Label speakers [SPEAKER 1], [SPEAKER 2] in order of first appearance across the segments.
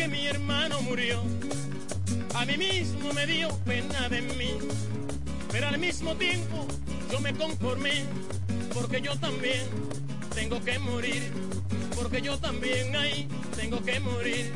[SPEAKER 1] que mi hermano murió, a mí mismo me dio pena de mí, pero al mismo tiempo yo me conformé, porque yo también tengo que morir, porque yo también ahí tengo que morir.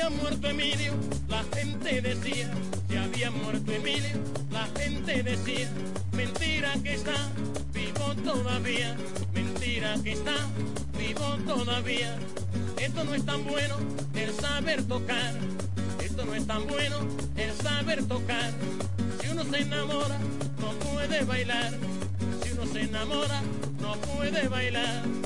[SPEAKER 1] Había muerto Emilio, la gente decía, se había muerto Emilio, la gente decía, mentira que está vivo todavía, mentira que está vivo todavía. Esto no es tan bueno el saber tocar, esto no es tan bueno el saber tocar. Si uno se enamora, no puede bailar, si uno se enamora, no puede bailar.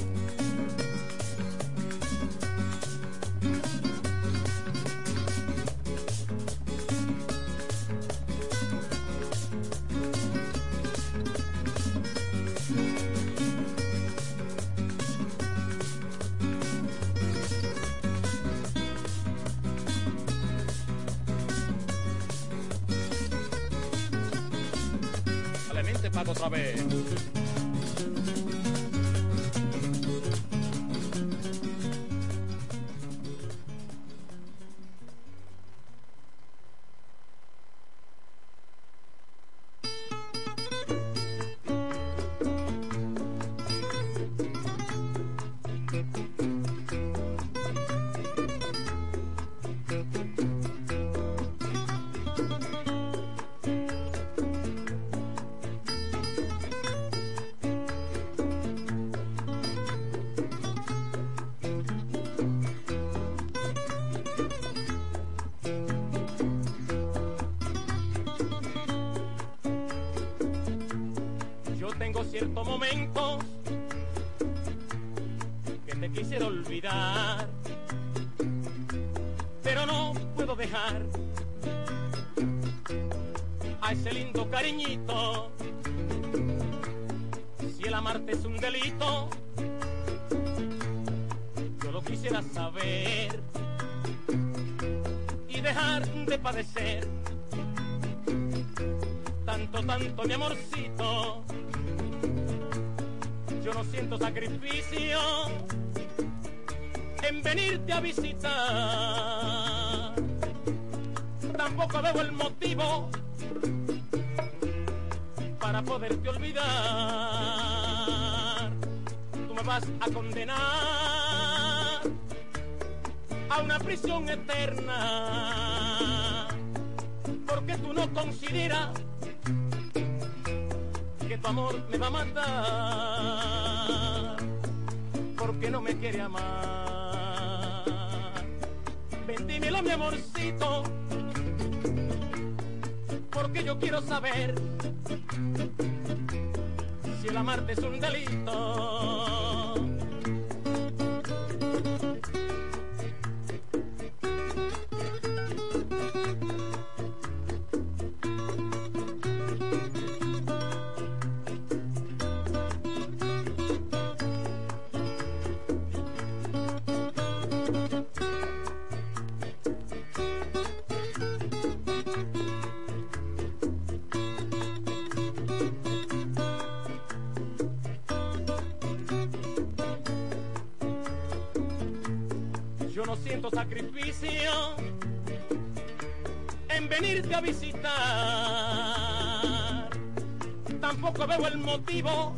[SPEAKER 1] Tampoco veo el motivo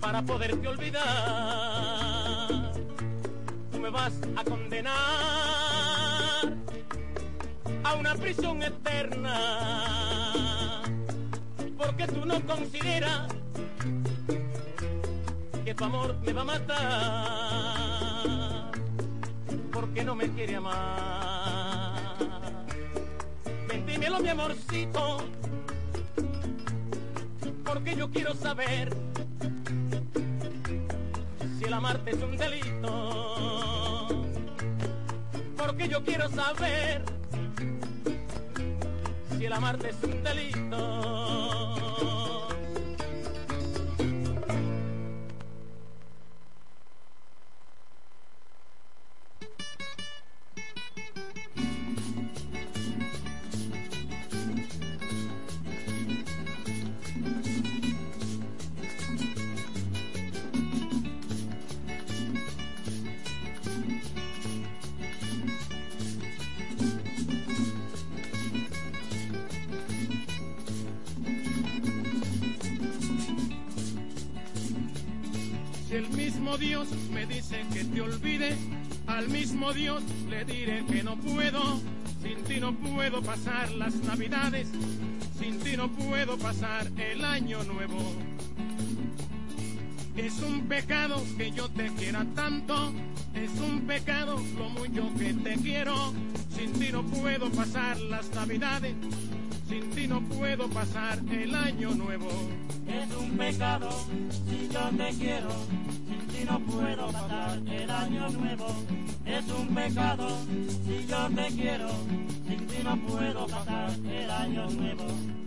[SPEAKER 1] para poderte olvidar. Tú me vas a condenar a una prisión eterna. Porque tú no consideras que tu amor me va a matar. Porque no me quiere amar.
[SPEAKER 2] Ventímelo, mi amorcito. Porque yo quiero saber si el amarte es un delito. Porque yo quiero saber si el amarte es un delito.
[SPEAKER 1] Pasar las navidades, sin ti no puedo pasar el año nuevo. Es un pecado que yo te quiera tanto, es un pecado lo mucho que te quiero, sin ti no puedo pasar las navidades, sin ti no puedo pasar el año nuevo.
[SPEAKER 3] Es un pecado si yo te quiero si no puedo pasar el año nuevo. Es un pecado si yo te quiero, sin ti no puedo pasar el año nuevo.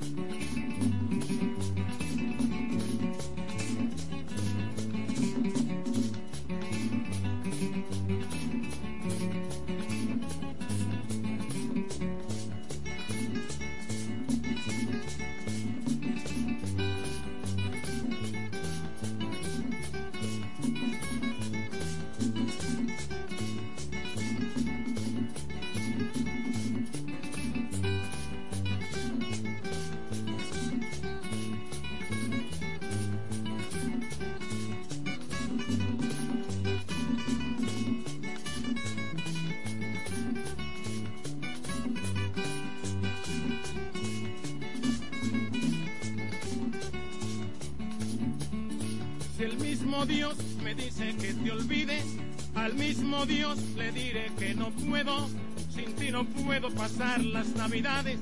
[SPEAKER 1] Mismo Dios le diré que no puedo, sin ti no puedo pasar las navidades,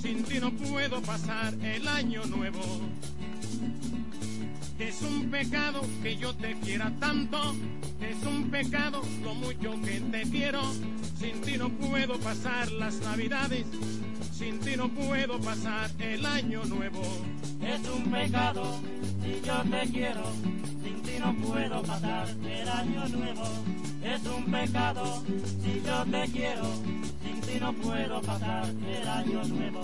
[SPEAKER 1] sin ti no puedo pasar el año nuevo. Es un pecado que yo te quiera tanto, es un pecado lo mucho que te quiero, sin ti no puedo pasar las navidades, sin ti no puedo pasar el año nuevo.
[SPEAKER 3] Es un pecado si yo te quiero no puedo pasar el año nuevo. Es un pecado si yo te quiero, sin ti no puedo pasar el año nuevo.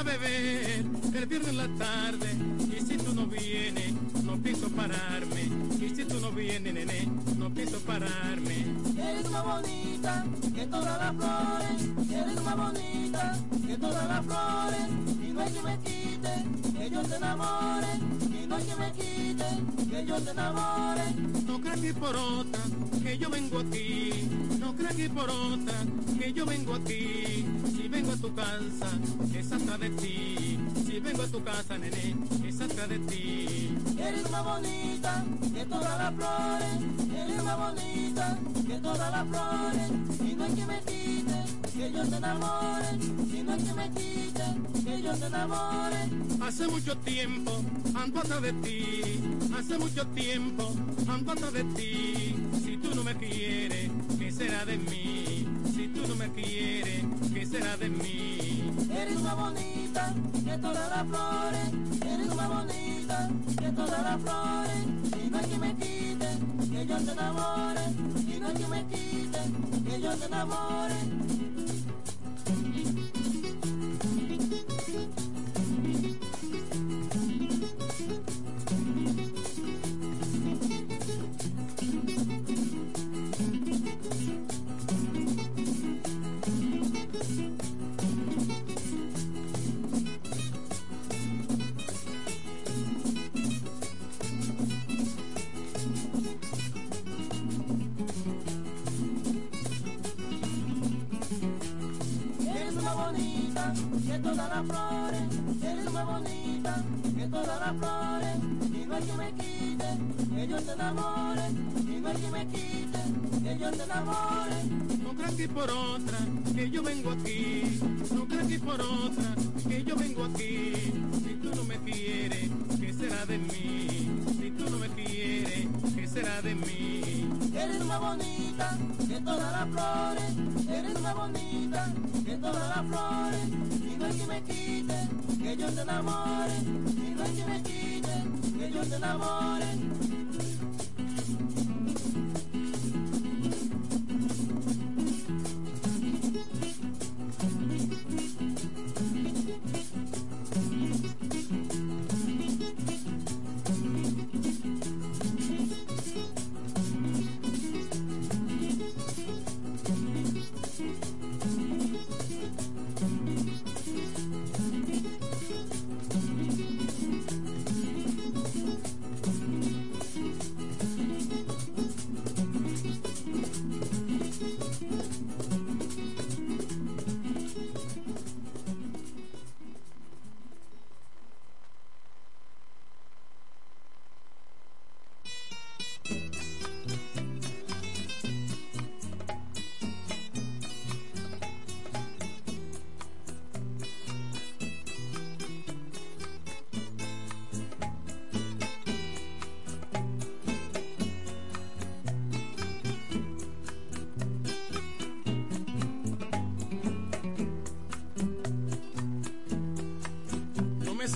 [SPEAKER 1] A beber el viernes en la tarde y si tú no vienes no pienso pararme y si tú no vienes nene no pienso pararme.
[SPEAKER 3] Eres más bonita que todas las flores, eres más bonita que todas las flores y no hay que me quite que yo te enamore y no hay que me quite que yo te enamore.
[SPEAKER 1] No creas que por otra que yo vengo aquí, no creas que por otra que yo vengo aquí. Si vengo a tu casa es atrás de ti, si vengo a tu casa nene es atrás de ti.
[SPEAKER 3] Eres más bonita que todas las flores, eres más bonita que todas las flores y no hay que me quite que yo te enamore y no hay que me quite que yo te enamore.
[SPEAKER 1] Hace mucho tiempo ando atrás de ti, hace mucho tiempo ando atrás de ti.
[SPEAKER 3] Más bonita que todas las flores, eres más bonita que todas las flores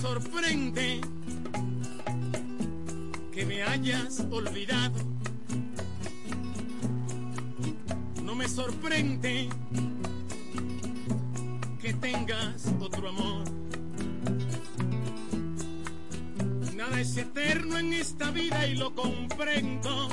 [SPEAKER 1] sorprende que me hayas olvidado. No me sorprende que tengas otro amor. Nada es eterno en esta vida y lo comprendo.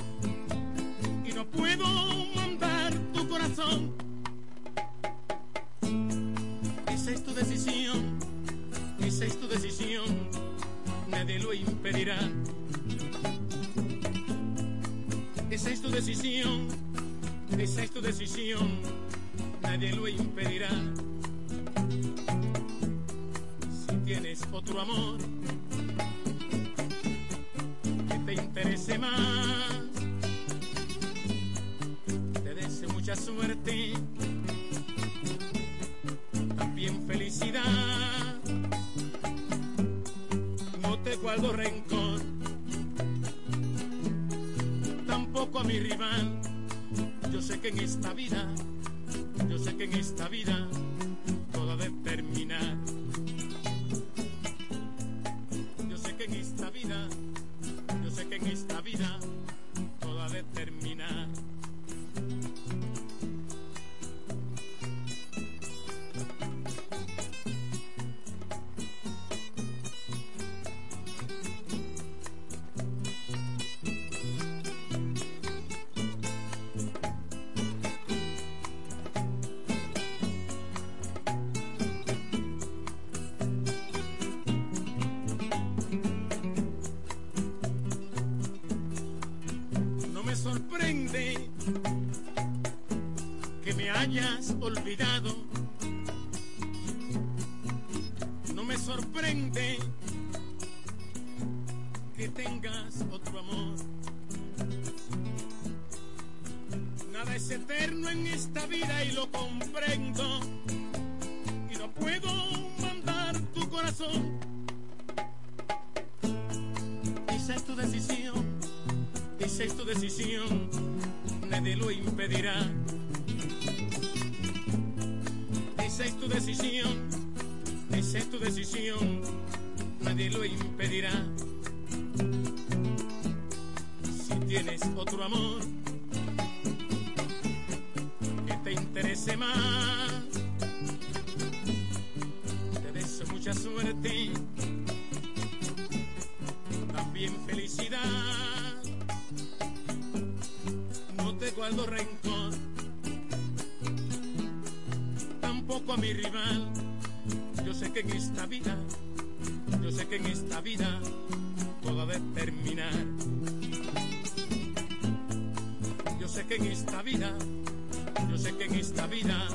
[SPEAKER 1] Esta vida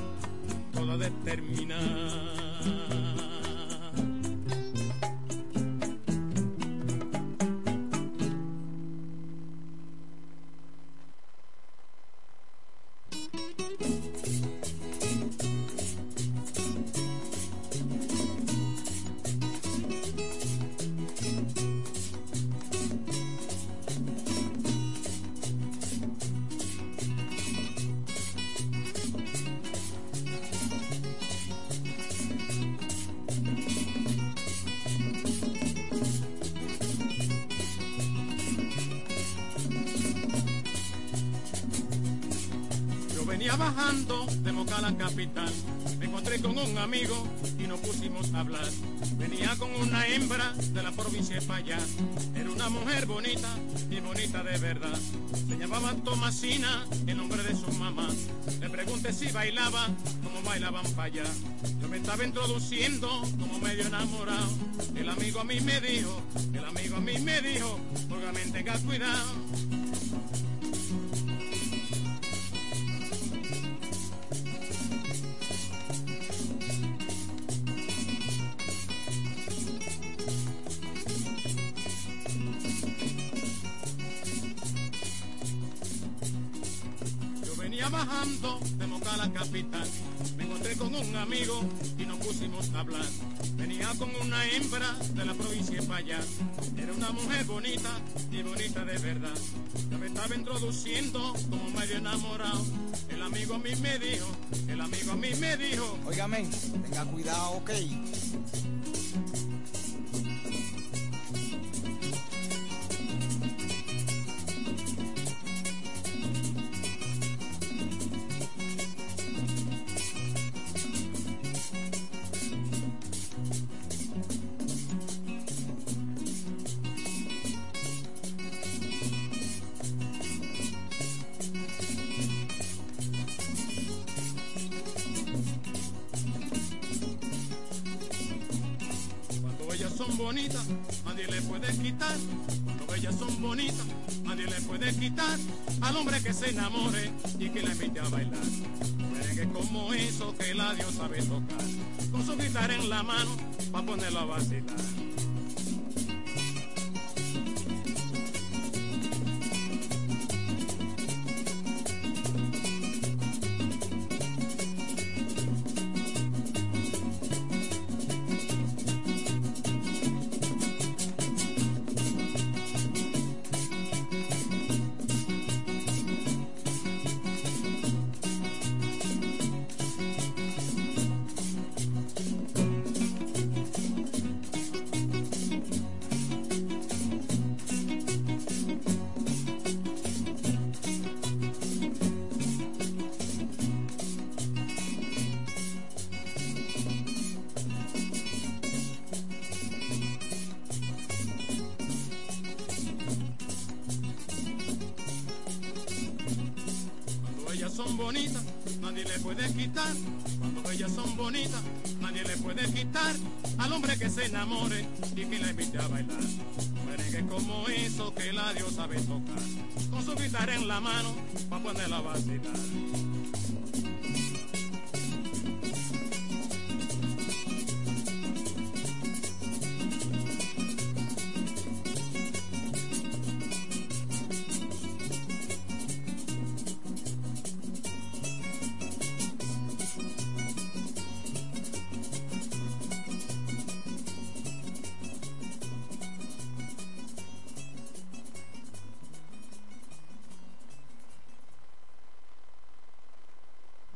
[SPEAKER 1] todo ha bailaban para allá. Yo me estaba introduciendo como medio enamorado. El amigo a mí me dijo, el amigo a mí me dijo, óigame, tenga cuidado. Yo venía bajando de Moca a la capital. Y nos pusimos a hablar. Venía con una hembra de la provincia de Payá. Era una mujer bonita y bonita de verdad. Yo me estaba introduciendo como medio enamorado. El amigo a mí me dijo, el amigo a mí me dijo,
[SPEAKER 4] Óigame, tenga cuidado, ok.
[SPEAKER 1] bonita, nadie le puede quitar al hombre que se enamore y que la invite a bailar. Merengue como eso que la diosa sabe tocar, con su guitarra en la mano, va a ponerla a vacilar.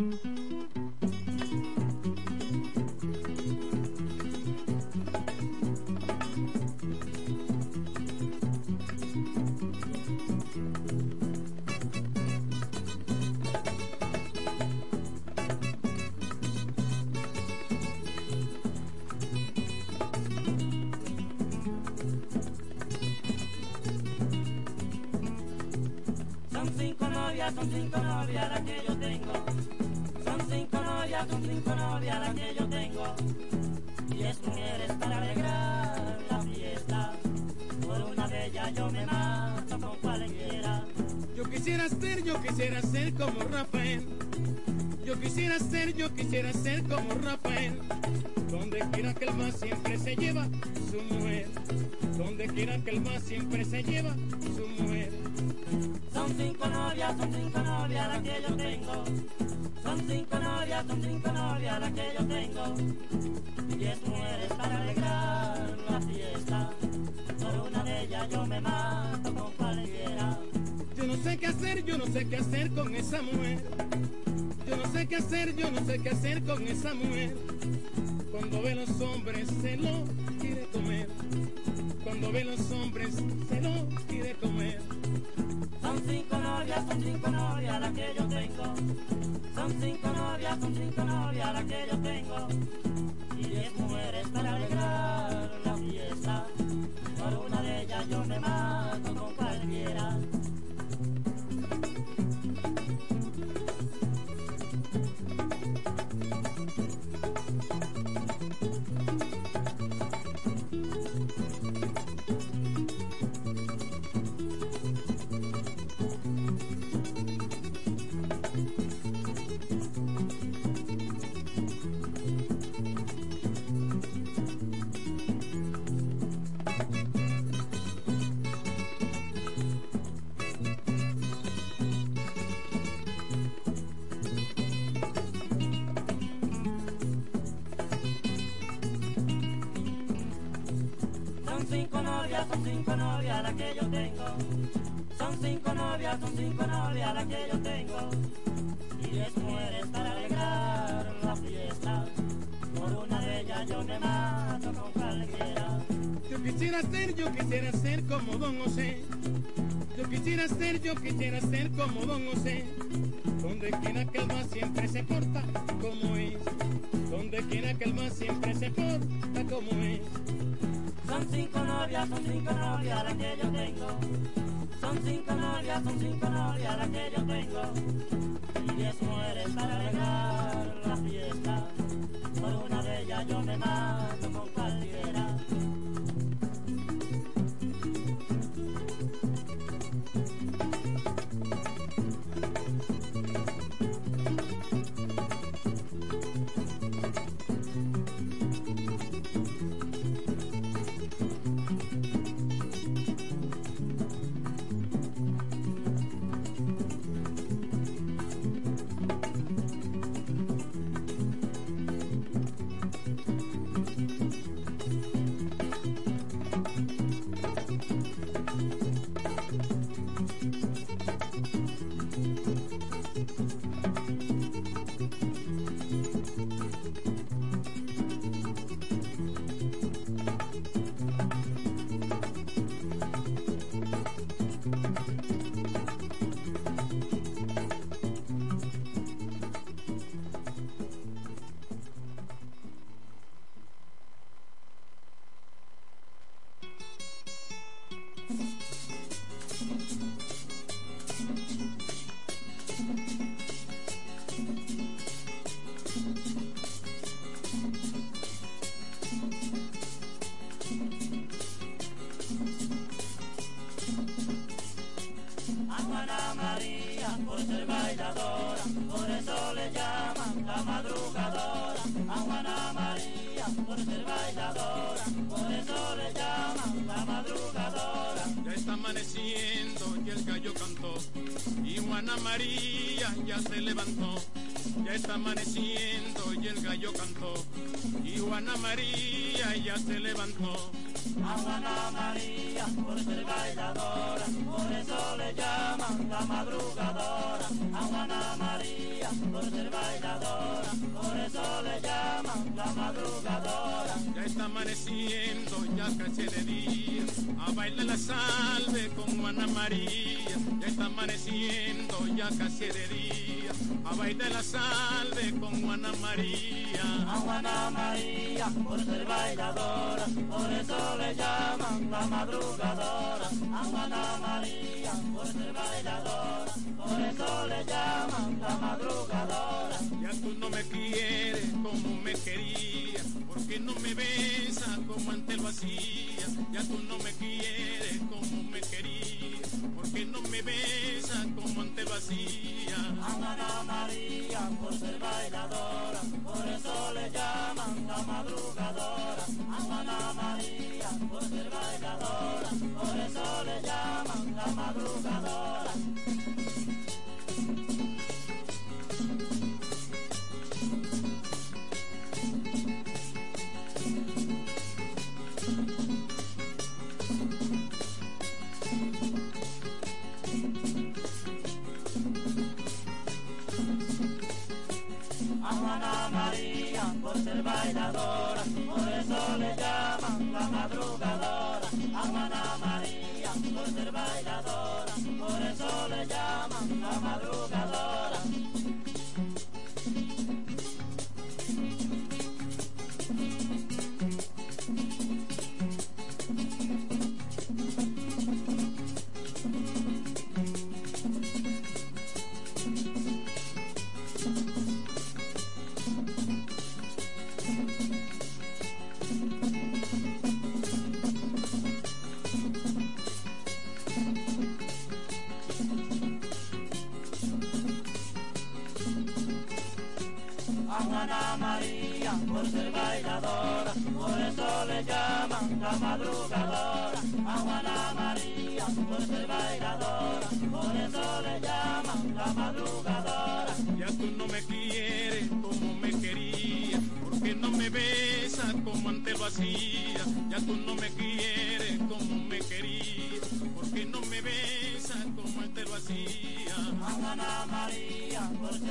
[SPEAKER 5] são Cinco nove são cinco
[SPEAKER 1] como Rafael. Yo quisiera ser, yo quisiera ser como Rafael.
[SPEAKER 5] con
[SPEAKER 1] esa mujer yo quisiera ser como Don José
[SPEAKER 5] María
[SPEAKER 1] ya se levantó. Ya está amaneciendo y el gallo cantó, y Juana María ya se levantó.
[SPEAKER 5] A Juana María por ser bailadora, por eso le llaman la madrugadora. A Juana María por ser bailadora, por eso le llaman la madrugadora.
[SPEAKER 1] Ya está amaneciendo, ya casi de día, a bailar la salve con Juana María. Ya está amaneciendo, ya casi de día, a bailar la salve con Juana María.
[SPEAKER 5] A Juana María por ser bailadora, por eso le llaman la madrugadora. A Juana María por ser bailadora, por eso le llaman la madrugadora.
[SPEAKER 1] Ya tú no me quieres como me querías, porque no me besas como antes lo hacía. Ya tú no me quieres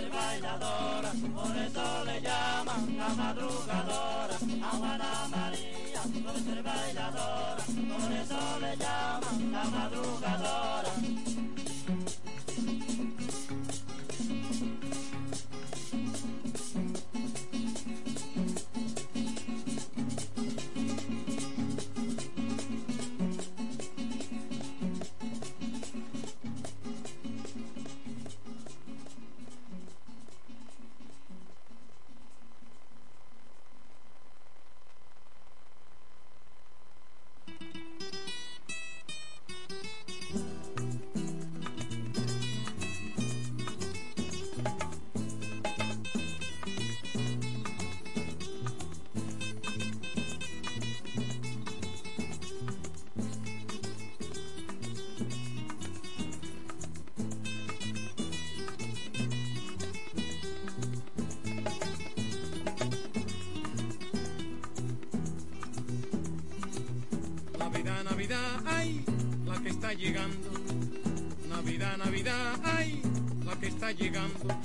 [SPEAKER 5] Ser bailadora, por eso le llaman la madrugadora. A Juana María por ser bailadora, por eso le llaman la madrugadora.
[SPEAKER 1] Está llegando.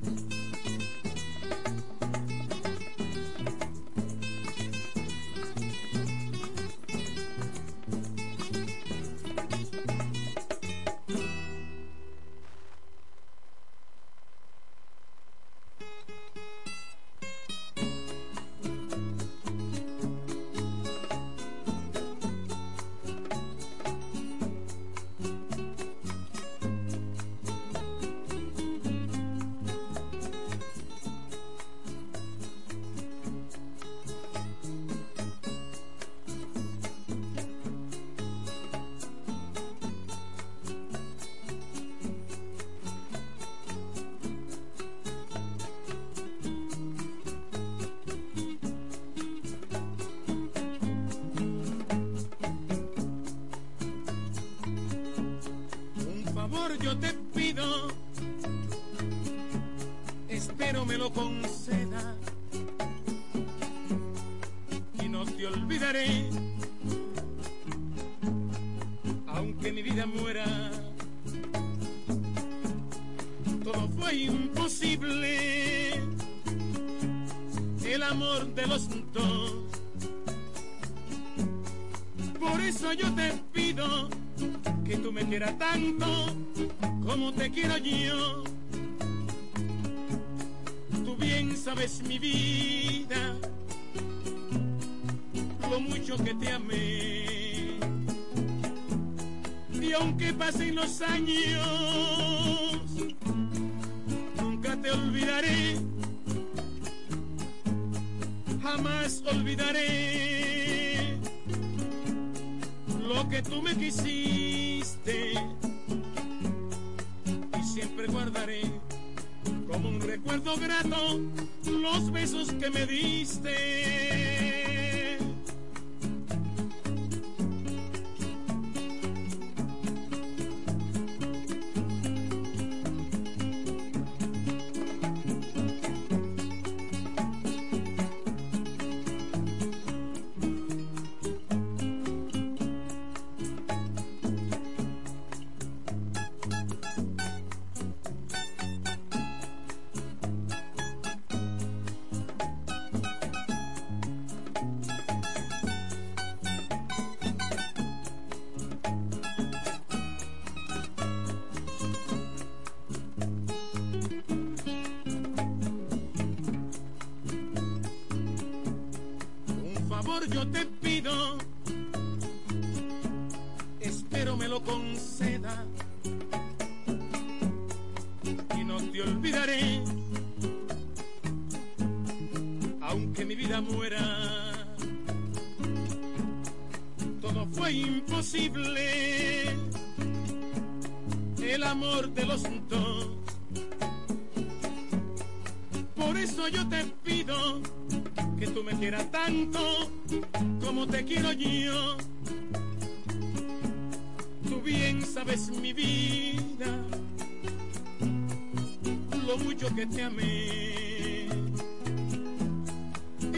[SPEAKER 1] Yo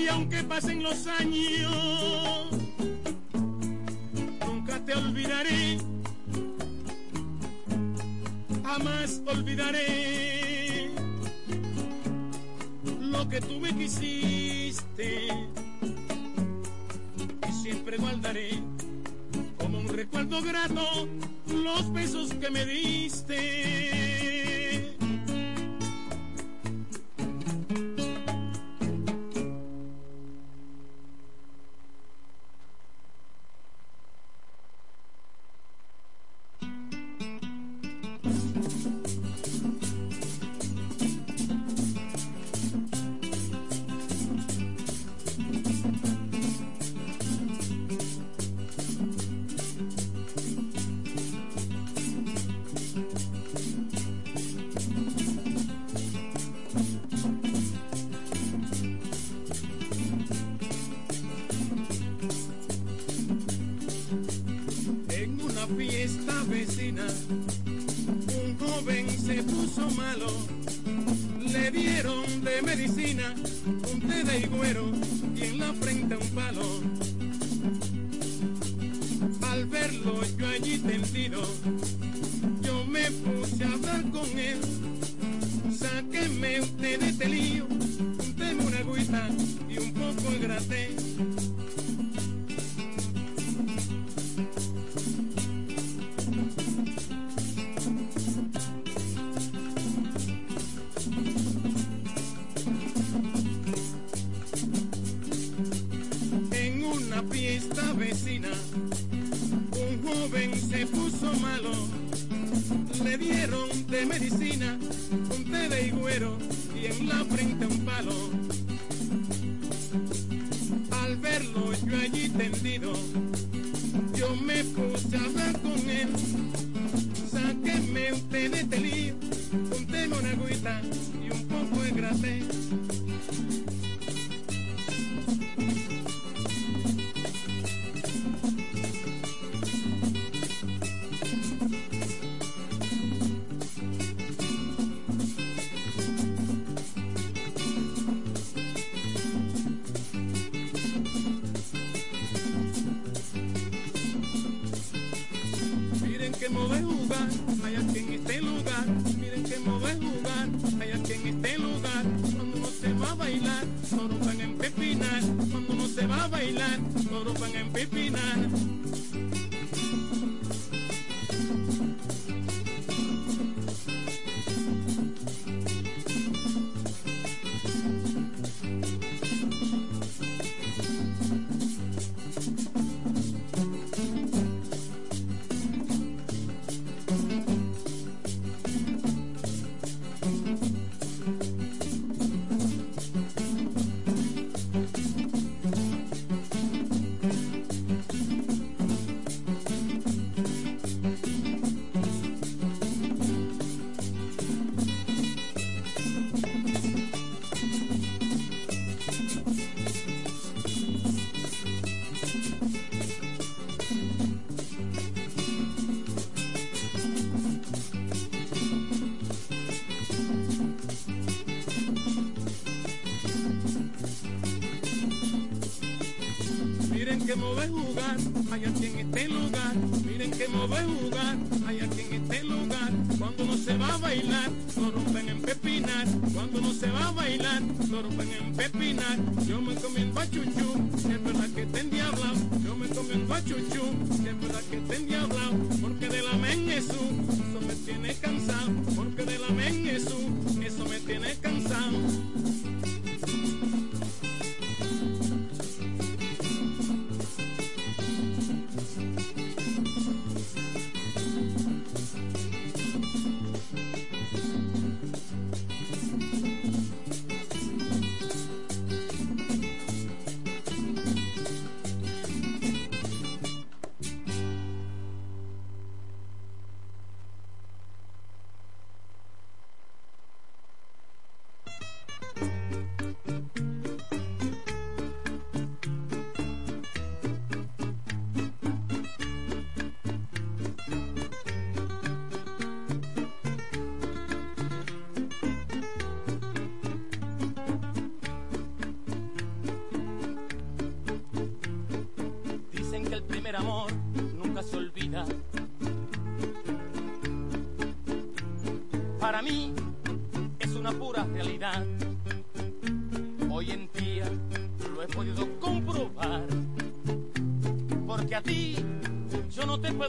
[SPEAKER 1] y aunque pasen los años, nunca te olvidaré, jamás olvidaré lo que tú me quisiste y siempre guardaré como un recuerdo grato los besos que me diste. se va a bailar, lo rompen en pepinas. Cuando no se va a bailar, lo rompen en pepinas. Yo me comiendo a chuchu, es verdad que te endiablan. Yo me comiendo a chuchu, es verdad que te endiablan.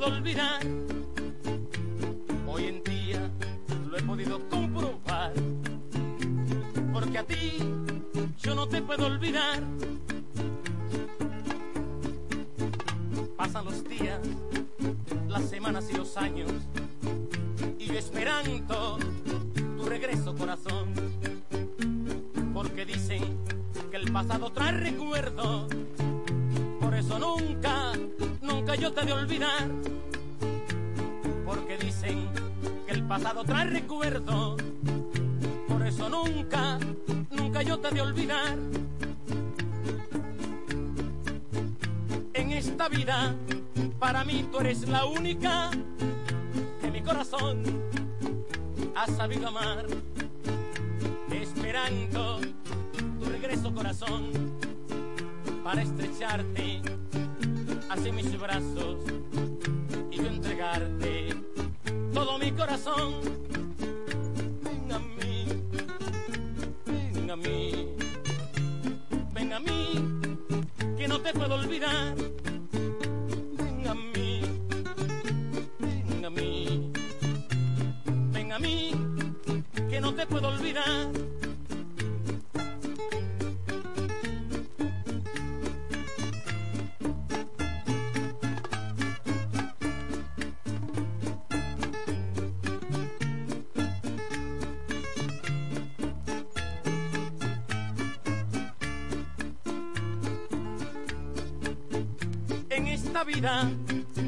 [SPEAKER 1] Olvidar.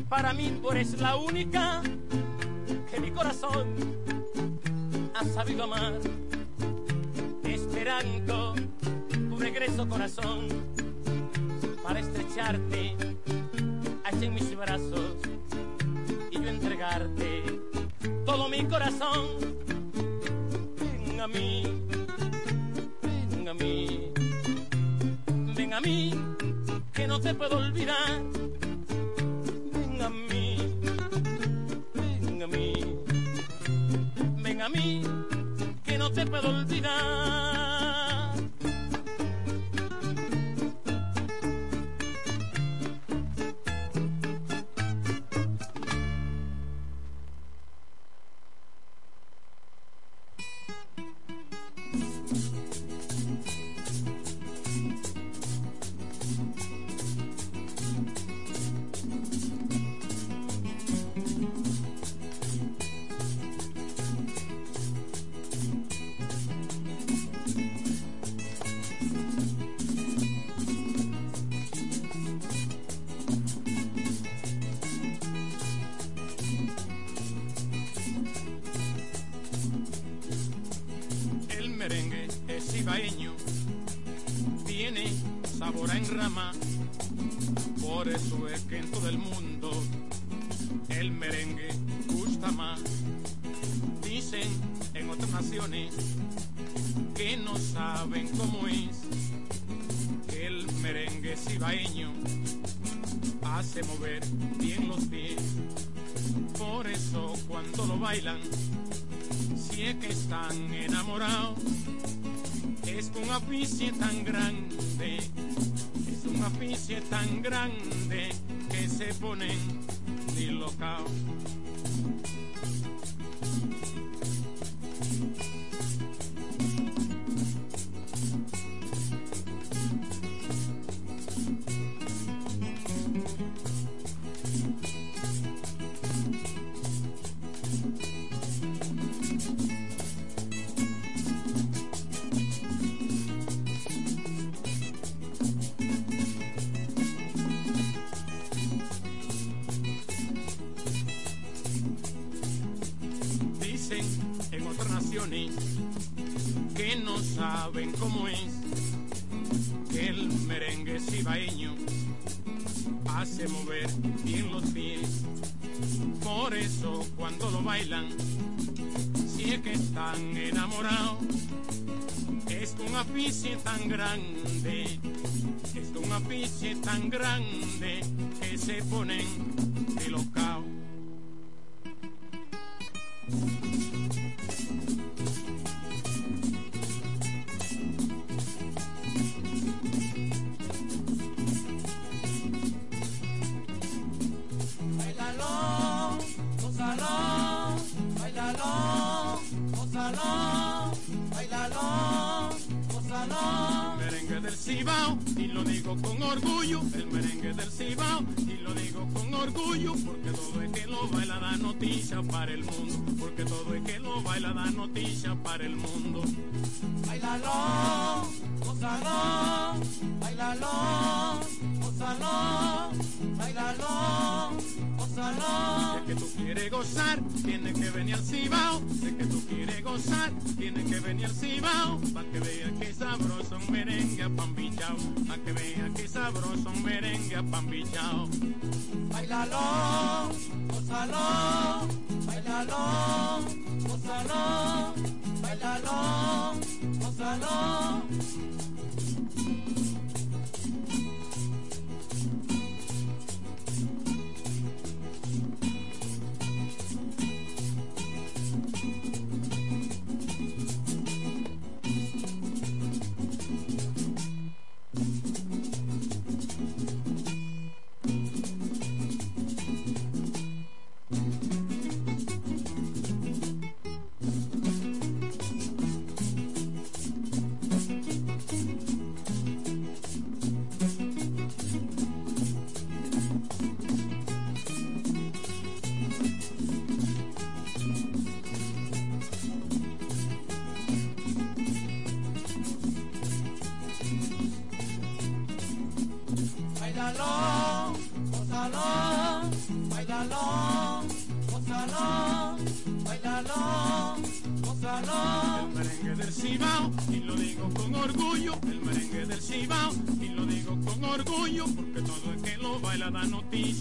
[SPEAKER 1] Para mí tú eres la única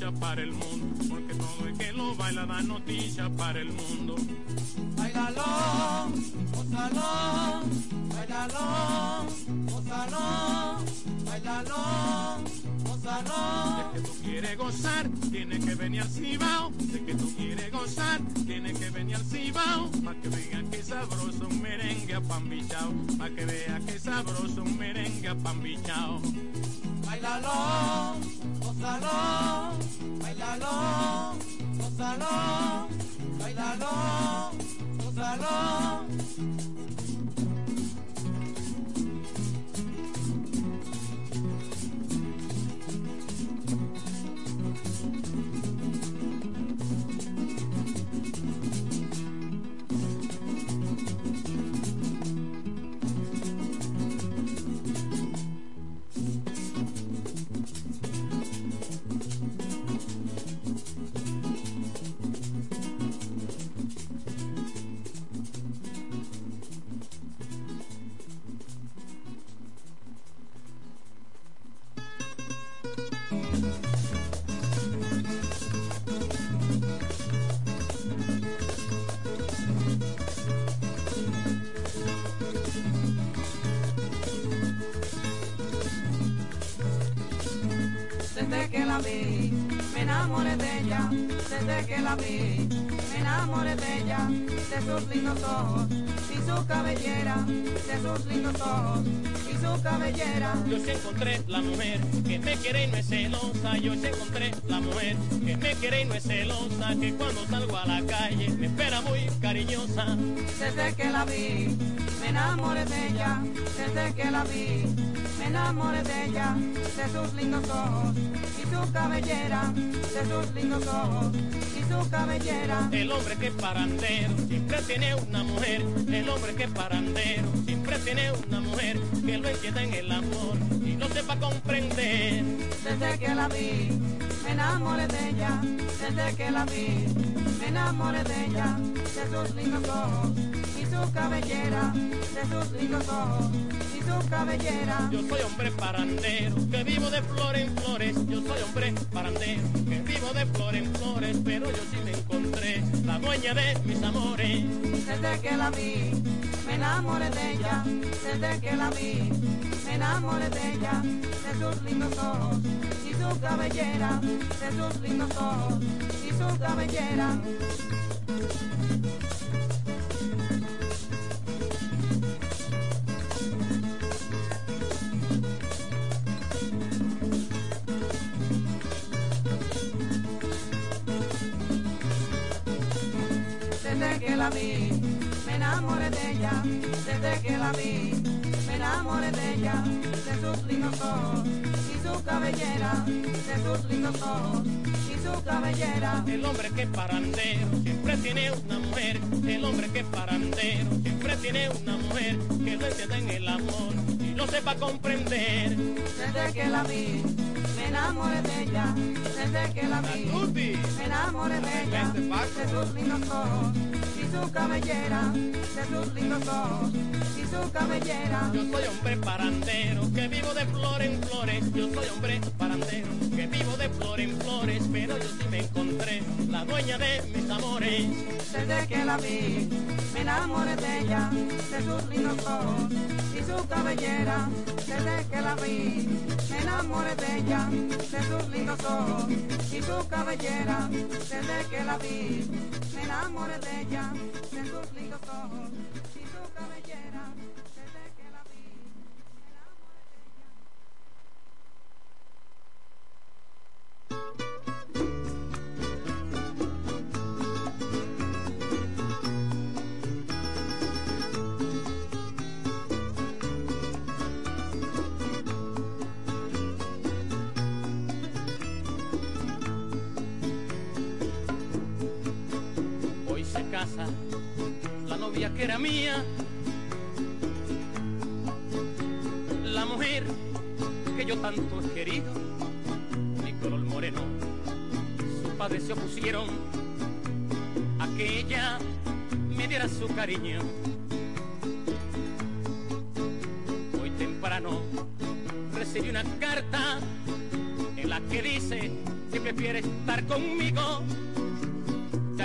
[SPEAKER 6] noticia para el mundo, porque todo es que lo baila da noticia para el mundo.
[SPEAKER 3] Bailalo, gózalo, bailalo, gózalo, bailalo, gózalo.
[SPEAKER 6] De que tú quieres gozar, tienes que venir al Cibao, de que tú quieres gozar, tienes que venir al Cibao, para que vean que sabroso un merengue a pan bichao, para que vean que sabroso un merengue a pan bichao.
[SPEAKER 3] Bailalo, gózalo,
[SPEAKER 1] cariñosa.
[SPEAKER 7] Desde que la vi, me enamoré de ella, desde que la vi, me enamoré de ella, de sus lindos ojos y su cabellera, de sus lindos ojos y su cabellera.
[SPEAKER 1] El hombre que es parandero siempre tiene una mujer. El hombre que es parandero siempre tiene una mujer que lo entienda en el amor y lo sepa comprender.
[SPEAKER 7] Desde que la vi, me enamoré de ella, desde que la vi, me enamoré de ella, de sus lindos ojos y su cabellera, de sus lindos ojos y su cabellera.
[SPEAKER 1] Yo soy hombre parandero, que vivo de flor en flores. Yo soy hombre parandero, que vivo de flor en flores. Pero yo sí me encontré la dueña de mis amores.
[SPEAKER 7] Desde que la vi, me enamoré de ella, desde que la vi, me enamoré de ella, de sus lindos ojos y su cabellera, de sus lindos ojos y su cabellera. La vi, me enamoré de ella, desde que la vi, me enamoré de ella, de sus lindos ojos y su cabellera, de sus lindos ojos y su cabellera.
[SPEAKER 1] El hombre que es parandero siempre tiene una mujer, el hombre que es parandero siempre tiene una mujer que no entienda en el amor y no sepa comprender.
[SPEAKER 7] Desde que la vi, me enamoré de ella, desde que la vi, me enamoré de ella, de sus lindos ojos su cabellera, de sus lindos ojos y su cabellera.
[SPEAKER 1] Yo soy hombre parandero que vivo de flor en flores, yo soy hombre parandero que vivo de flor en flores, pero yo sí me encontré la dueña de mis amores.
[SPEAKER 7] Desde que la vi, me enamoré de ella, de sus lindos ojos y su cabellera. Desde que la vi, me enamoré de ella, de sus lindos ojos y su cabellera. Desde que la vi, enamoré de ella, de sus lindos ojos que
[SPEAKER 1] era mía, la mujer que yo tanto he querido, mi color moreno. Sus padres se opusieron a que ella me diera su cariño. Hoy temprano recibí una carta en la que dice que prefiere estar conmigo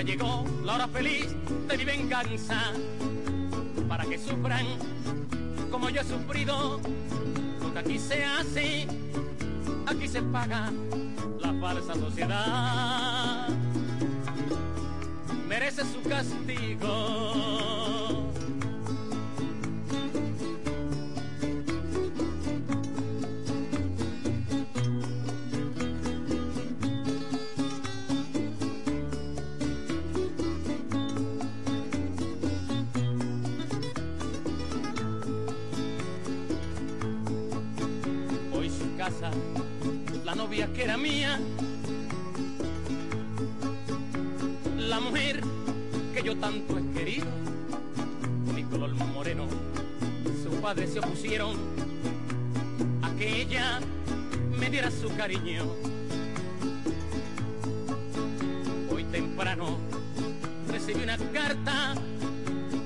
[SPEAKER 1] llegó la hora feliz de mi venganza para que sufran como yo he sufrido. Lo que aquí se hace, aquí se paga la falsa sociedad. Merece su castigo. Novia que era mía, la mujer que yo tanto he querido, mi color moreno, sus padres se opusieron a que ella me diera su cariño. Hoy temprano recibí una carta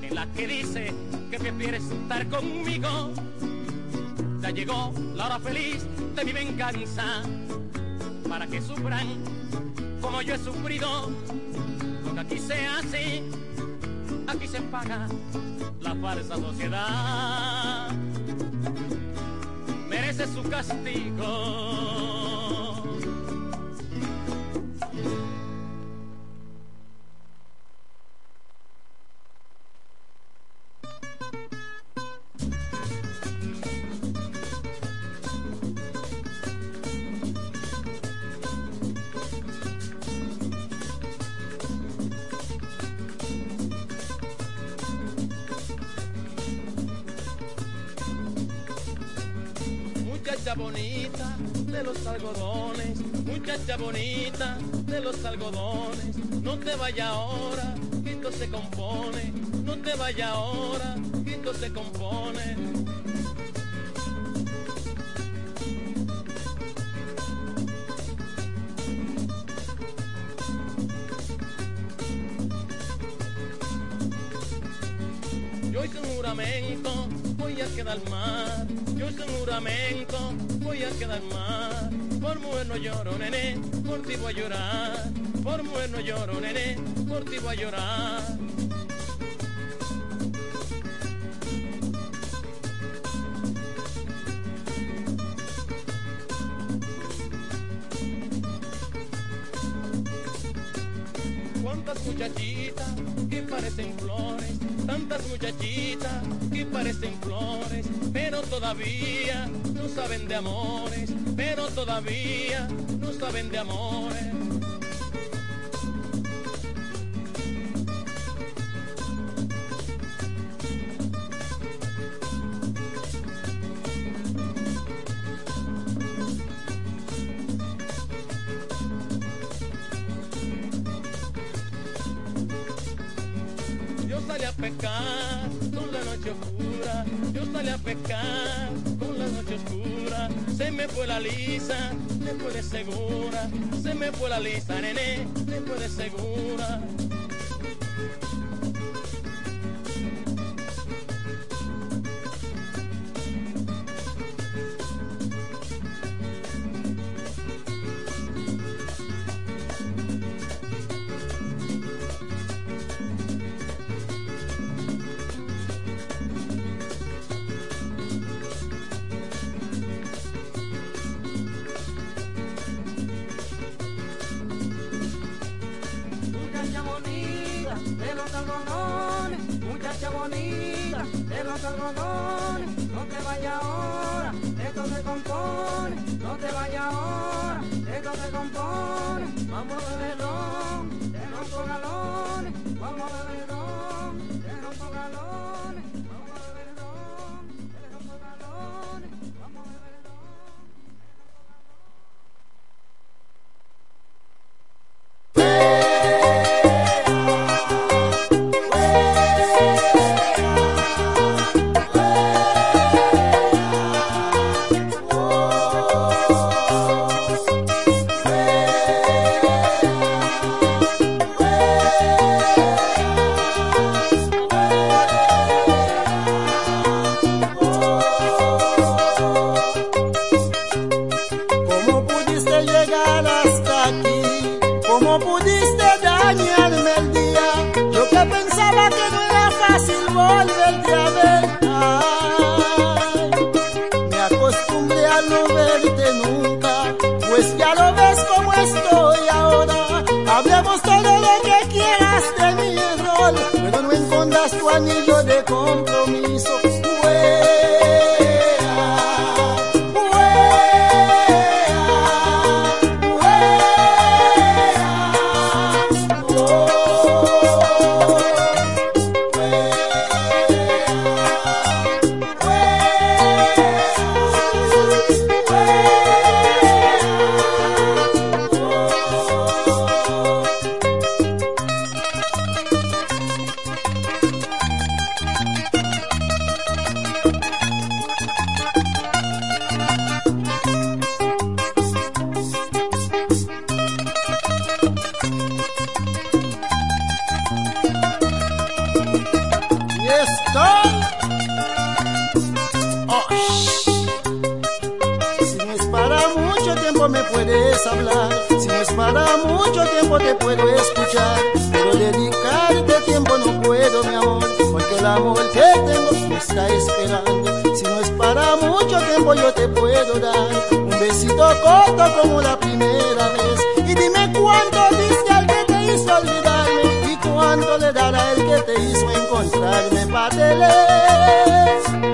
[SPEAKER 1] en la que dice que prefieres estar conmigo. Ya llegó la hora feliz mi venganza para que sufran como yo he sufrido. Lo que aquí se hace, aquí se paga la falsa sociedad. Merece su castigo. Vaya ahora, que esto se compone. Yo hice un juramento, voy a quedar mal. Yo hice un juramento, voy a quedar mal. Por mujer no lloro, nene, por ti voy a llorar. Por mujer no lloro, nene, por ti voy a llorar. Muchachitas que parecen flores, pero todavía no saben de amores, pero todavía no saben de amores.
[SPEAKER 8] Si no es para mucho tiempo me puedes hablar, si no es para mucho tiempo te puedo escuchar, pero dedicarte tiempo no puedo, mi amor, porque el amor
[SPEAKER 9] que tengo me está esperando. Si no es para mucho tiempo yo te puedo dar un besito corto como la primera vez y dime cuánto diste al que te hizo olvidarme y cuánto le dará el que te hizo encontrarme, patelé.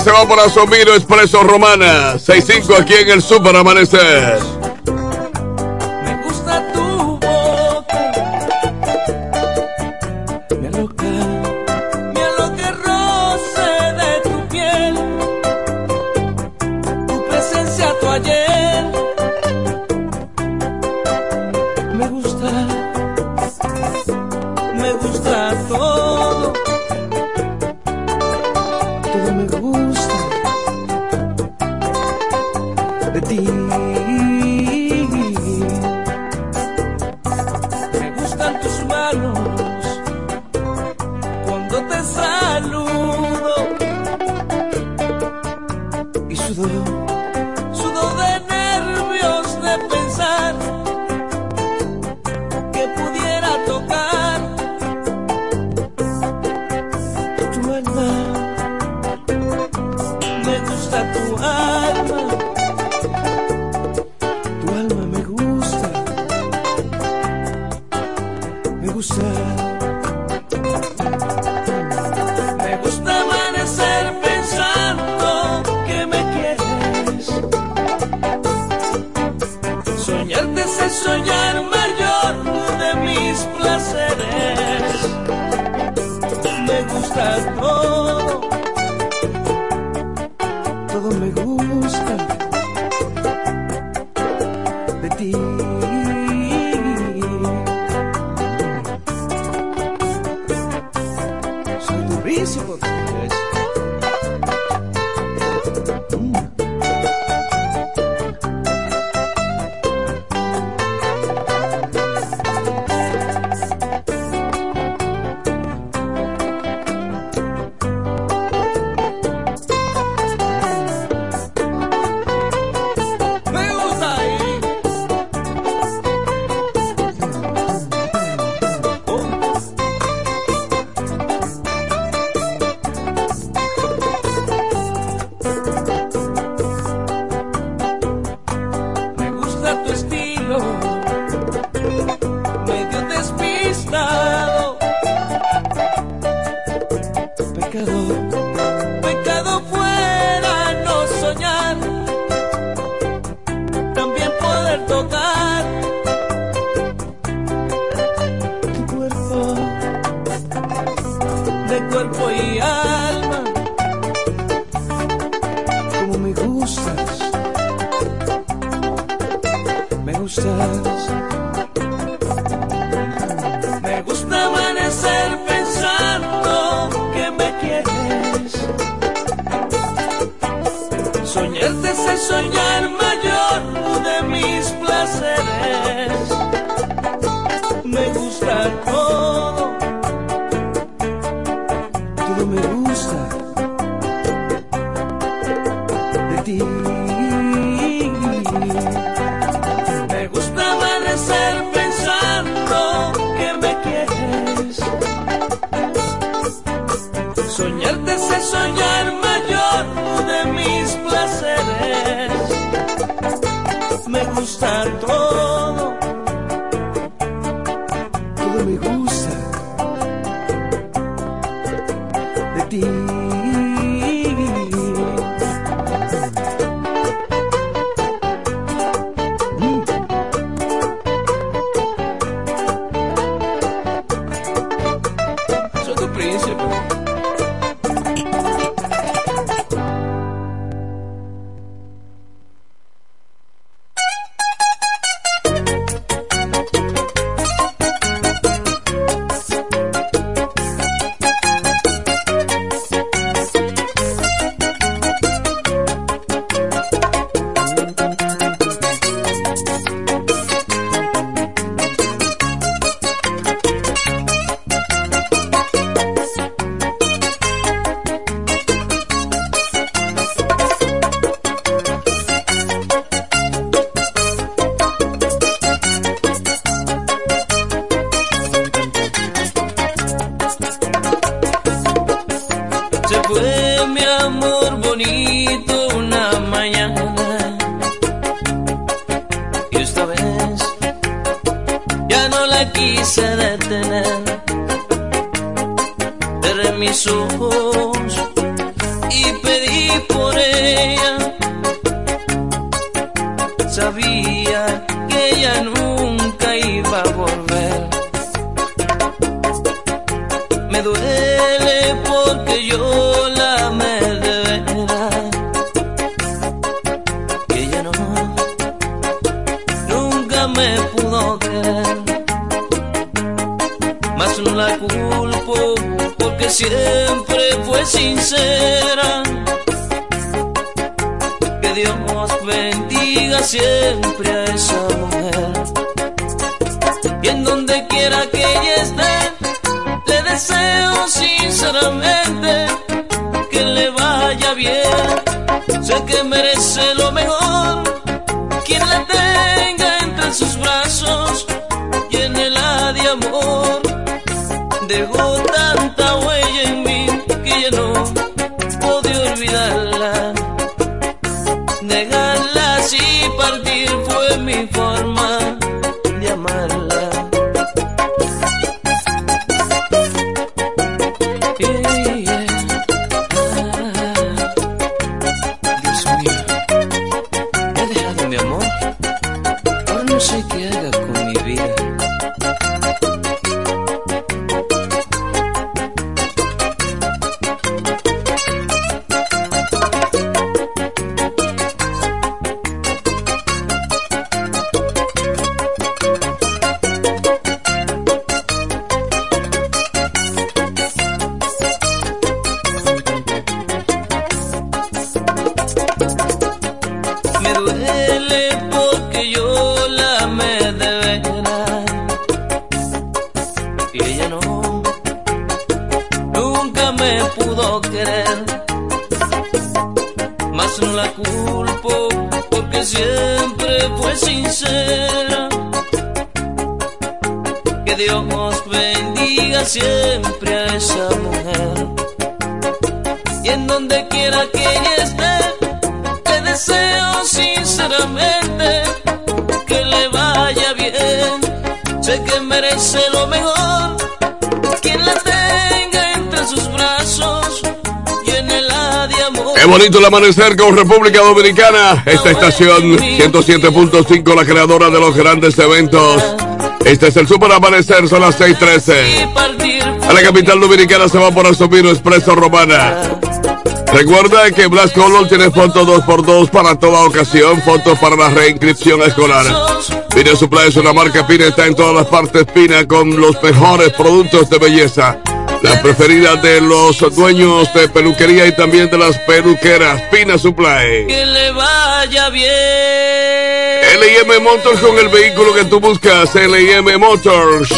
[SPEAKER 9] Se va por Asomino Expreso Romana. 6-5 aquí en el Super Amanecer. La quise
[SPEAKER 10] detener. Bonito el amanecer con República Dominicana. Esta estación 107.5, la creadora de los grandes eventos. Este es el Super Amanecer, son las 6:13. A la capital dominicana se va por Asomiro Expreso Romana. Recuerda que Blas Color tiene fotos 2x2 para toda ocasión, fotos para la reinscripción escolar. Pina Supply es una marca Pina, está en todas las partes Pina con los mejores productos de belleza. La preferida de los dueños de peluquería y también de las peluqueras. Pina Supply.
[SPEAKER 9] Que le vaya bien.
[SPEAKER 10] L&M Motors con el vehículo que tú buscas. L&M Motors.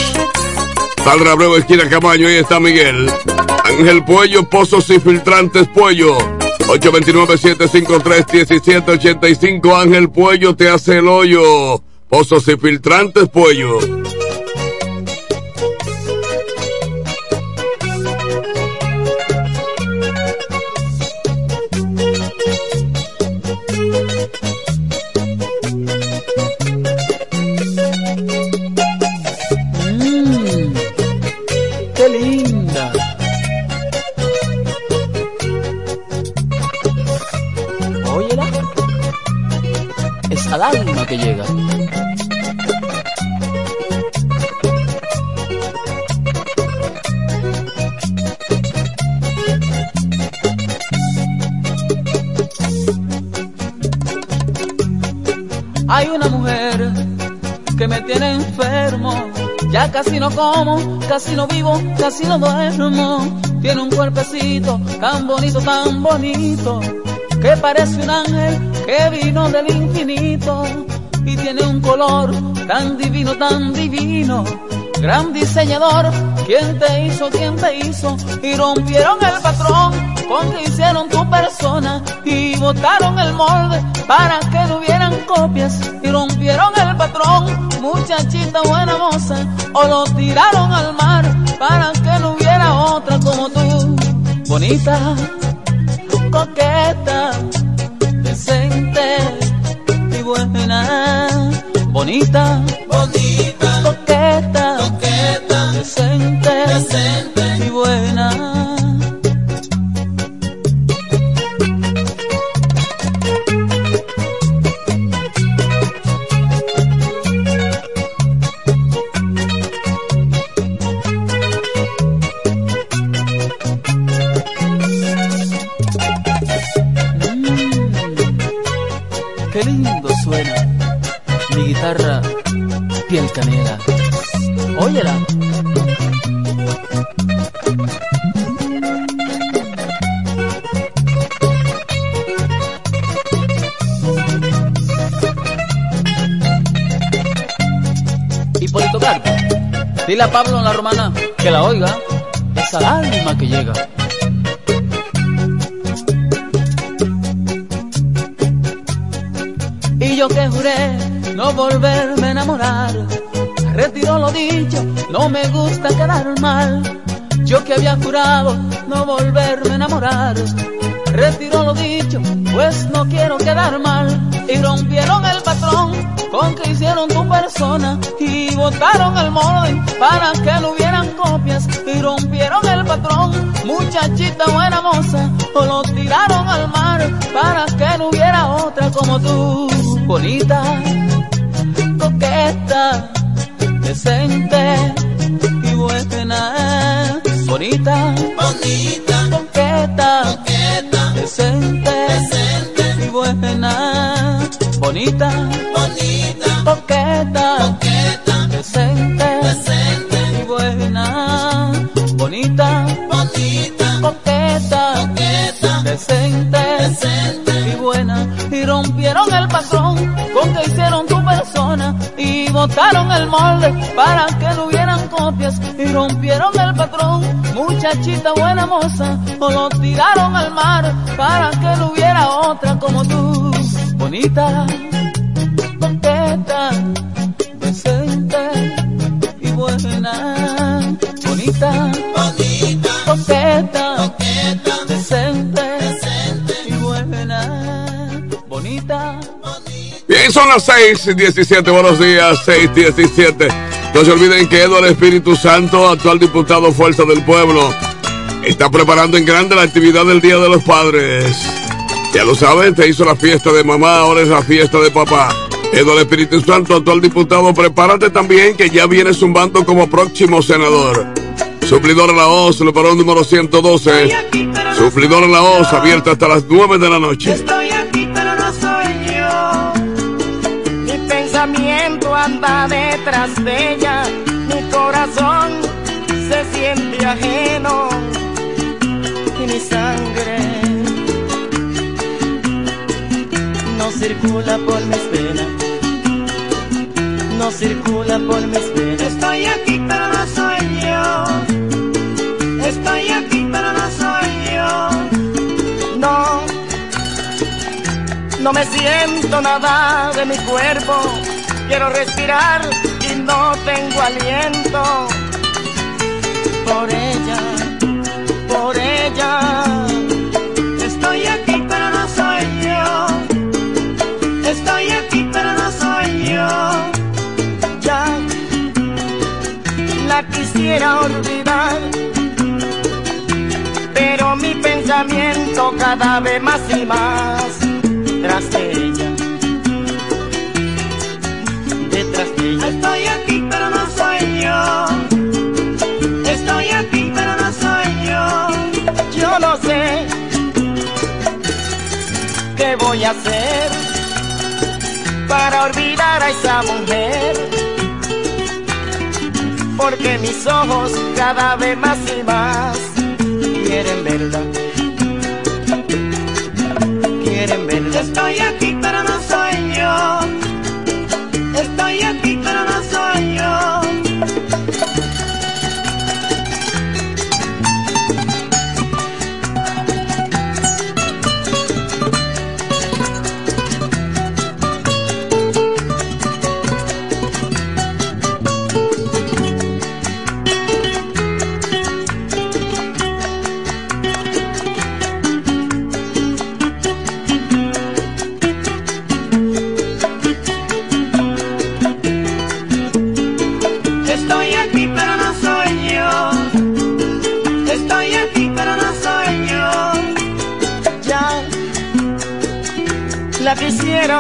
[SPEAKER 10] Saldrá Bravo, esquina Camaño. Ahí está Miguel. Ángel Puello, Pozos y Filtrantes Puello. 829-753-1785. Ángel Puello te hace el hoyo. Pozos y Filtrantes Puello.
[SPEAKER 11] al alma que llega.
[SPEAKER 12] Hay una mujer que me tiene enfermo, ya casi no como, casi no vivo, casi no duermo. Tiene un cuerpecito tan bonito, tan bonito, que parece un ángel que vino del infinito. Y tiene un color tan divino, tan divino. Gran diseñador, ¿quién te hizo? ¿Quién te hizo? Y rompieron el patrón con que hicieron tu persona y botaron el molde para que no hubieran copias y rompieron el patrón, muchachita buena moza, o lo tiraron al mar para que no hubiera otra como tú, bonita, coqueta, bonita, a Pablo en la romana que la oiga, es al alma que llega. Y yo que juré no volverme a enamorar. Retiro lo dicho, no me gusta quedar mal. Yo que había jurado no volverme a enamorar. Retiro lo dicho, pues no quiero quedar mal. Y rompieron el patrón con que hicieron tu persona. Y botaron el molde para que no hubieran copias. Y rompieron el patrón, muchachita buena moza. O lo tiraron al mar para que no hubiera otra como tú, bonita coqueta, decente y buena, bonita,
[SPEAKER 10] bonita,
[SPEAKER 12] coqueta,
[SPEAKER 10] coqueta,
[SPEAKER 12] decente,
[SPEAKER 10] decente
[SPEAKER 12] y buena, bonita,
[SPEAKER 10] bonita,
[SPEAKER 12] botaron el molde para que no hubieran copias y rompieron el patrón, muchachita buena moza, o lo tiraron al mar para que no hubiera otra como tú, bonita, coqueta, decente y buena, bonita,
[SPEAKER 10] bonita,
[SPEAKER 12] coqueta,
[SPEAKER 13] Son las 6 17, buenos días, 6 17. No se olviden que Eduardo Espíritu Santo, actual diputado Fuerza del Pueblo, está preparando en grande la actividad del Día de los Padres. Ya lo saben, te hizo la fiesta de mamá, ahora es la fiesta de papá. Eduardo Espíritu Santo, actual diputado, prepárate también que ya viene zumbando como próximo senador. Suplidor la OZ, el número 112. Suplidor la OZ, abierta hasta las 9 de la noche.
[SPEAKER 14] Pensamiento anda detrás de ella. Mi corazón se siente ajeno. Y mi sangre no circula por mis venas. No circula por mis venas. Estoy aquí, pero no soy yo. Estoy aquí, pero no soy yo. No. No me siento nada de mi cuerpo. Quiero respirar y no tengo aliento. Por ella, por ella. Estoy aquí, pero no soy yo. Estoy aquí, pero no soy yo. Ya la quisiera olvidar. Pero mi pensamiento cada vez más y más tras ella. Estoy aquí, pero no soy yo. Estoy aquí, pero no soy yo. Yo no sé qué voy a hacer.
[SPEAKER 15] para olvidar a esa mujer. Porque mis ojos cada vez más y más quieren verla. Quieren verla.
[SPEAKER 16] Estoy aquí pero no soy yo.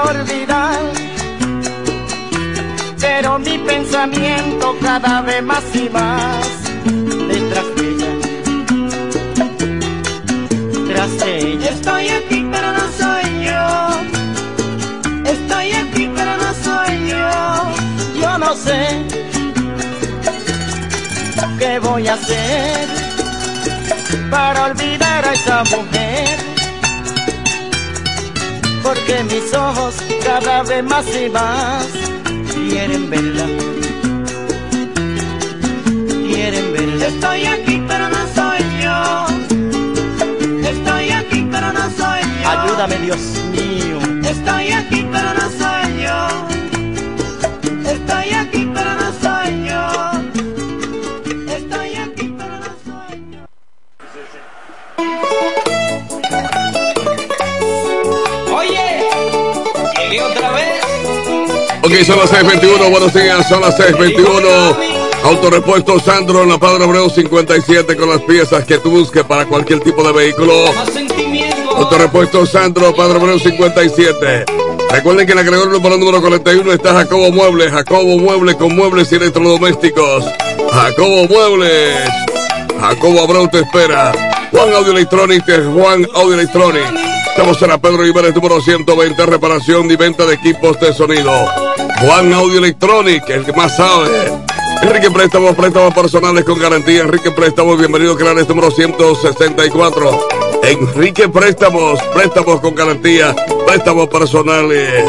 [SPEAKER 15] Olvidar, pero mi pensamiento cada vez más y más detrás de ella. Tras de ella.
[SPEAKER 16] Estoy aquí pero no soy yo. Estoy aquí pero no soy yo.
[SPEAKER 15] Yo no sé qué voy a hacer para olvidar a esa mujer. Porque mis ojos cada vez más y más quieren verla. Quieren verla.
[SPEAKER 16] Estoy aquí pero no soy yo. Estoy aquí pero no soy yo.
[SPEAKER 15] Ayúdame Dios mío.
[SPEAKER 16] Estoy aquí pero no soy yo.
[SPEAKER 5] Ok, son las 6.21, buenos días, son las 6.21. Autorepuesto Sandro en la Padre Abreu 57 con las piezas que tú busques para cualquier tipo de vehículo. Autorepuesto Sandro, Padre Abreu 57. Recuerden que en para el número 41 está Jacobo Muebles. Jacobo Muebles con muebles y electrodomésticos. Jacobo Muebles. Jacobo Abreu te espera. Juan Audio Electronic es Juan Audio Electronic. Estamos en la Pedro Ibares número 120, reparación y venta de equipos de sonido. Juan Audio Electronic, el que más sabe. Enrique Préstamos, préstamos personales con garantía. Enrique Préstamos, bienvenido, Clares número 164. Enrique Préstamos, préstamos con garantía, préstamos personales.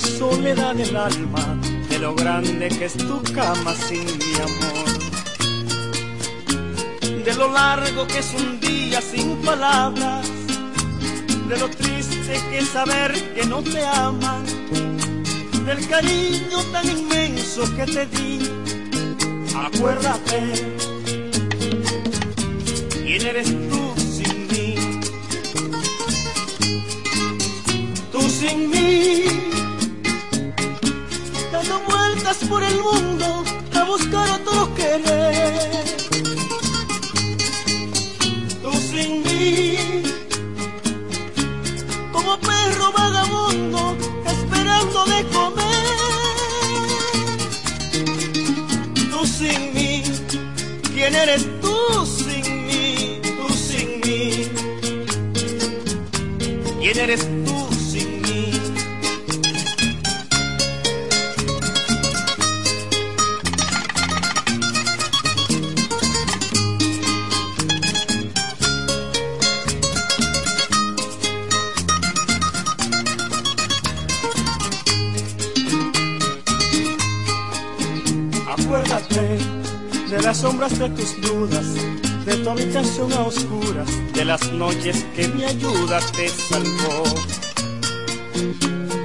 [SPEAKER 17] Soledad del alma, de lo grande que es tu cama sin mi amor. De lo largo que es un día sin palabras, de lo triste que es saber que no te aman, del cariño tan inmenso que te di. Acuérdate, de las noches que mi ayuda te salvó.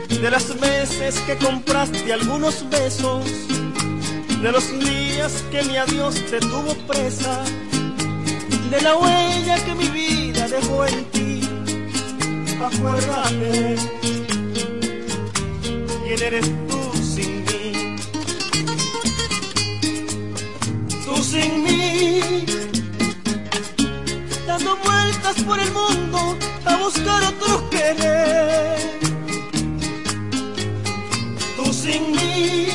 [SPEAKER 17] De las veces que compraste algunos besos, de los días que mi adiós te tuvo presa, de la huella que mi vida dejó en ti. Acuérdate, quién eres tú sin mí. Tú sin mí, por el mundo a buscar otro querer. Tú sin mí,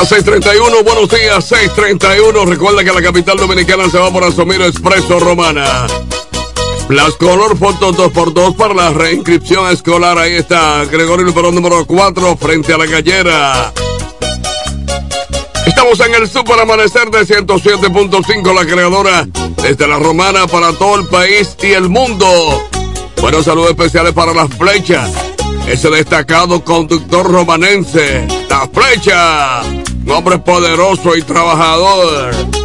[SPEAKER 13] Las 6:31, buenos días, 6:31. Recuerda que la capital dominicana se va por Asomiro Expreso Romana. Las Color Fotos 2x2 para la reinscripción escolar. Ahí está, Gregorio Perón número 4 frente a la gallera. Estamos en el Super Amanecer de 107.5, la creadora desde la Romana para todo el país y el mundo.
[SPEAKER 9] Buenos saludos especiales para las flechas. Ese destacado conductor romanense. La flecha. Un hombre poderoso y trabajador.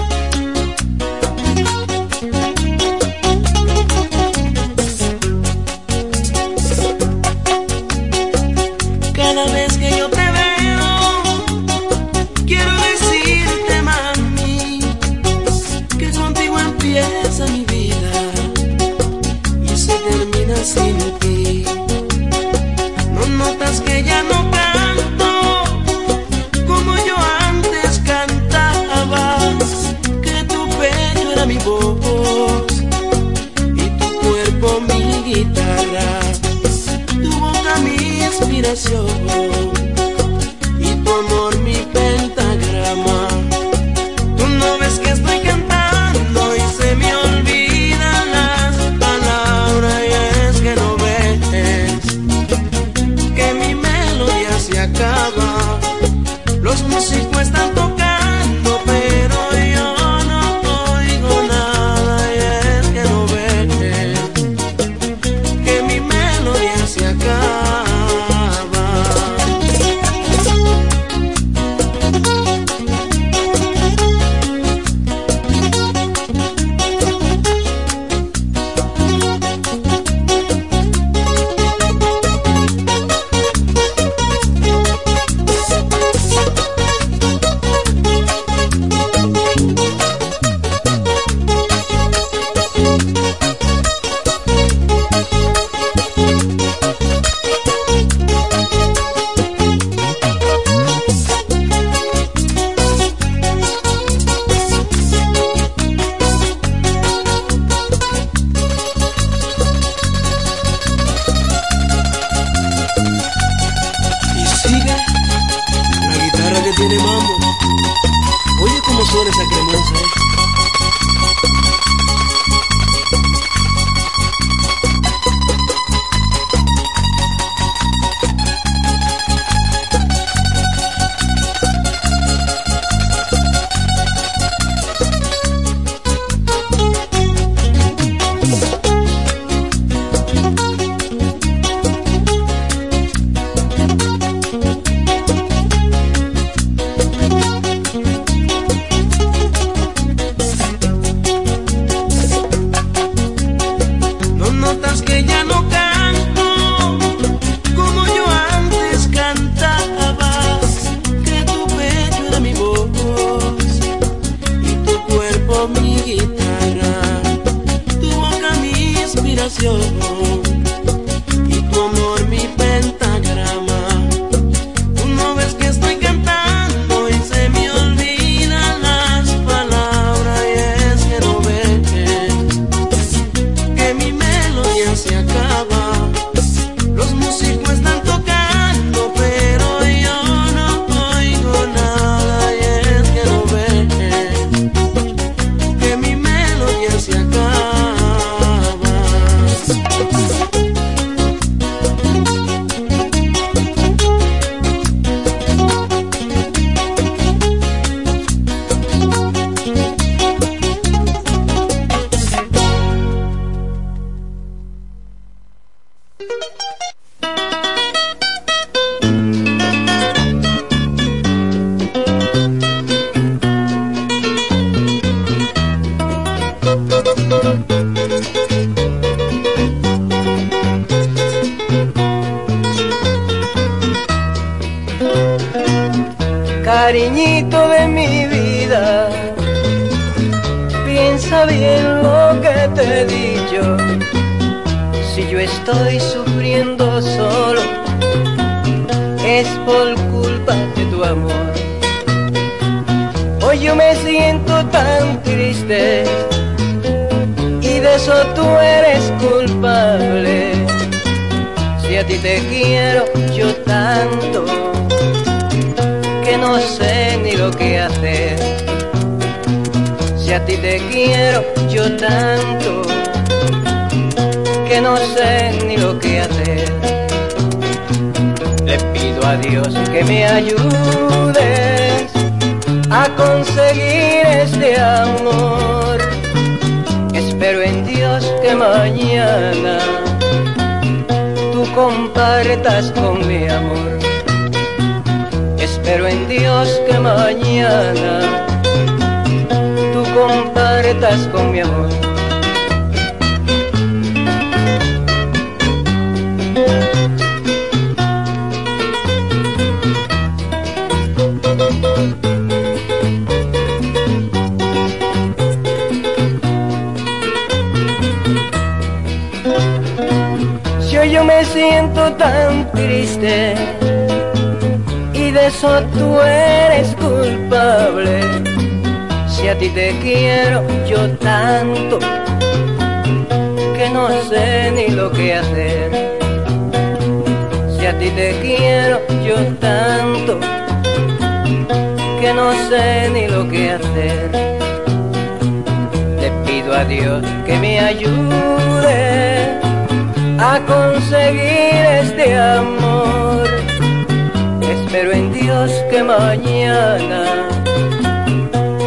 [SPEAKER 14] Que mañana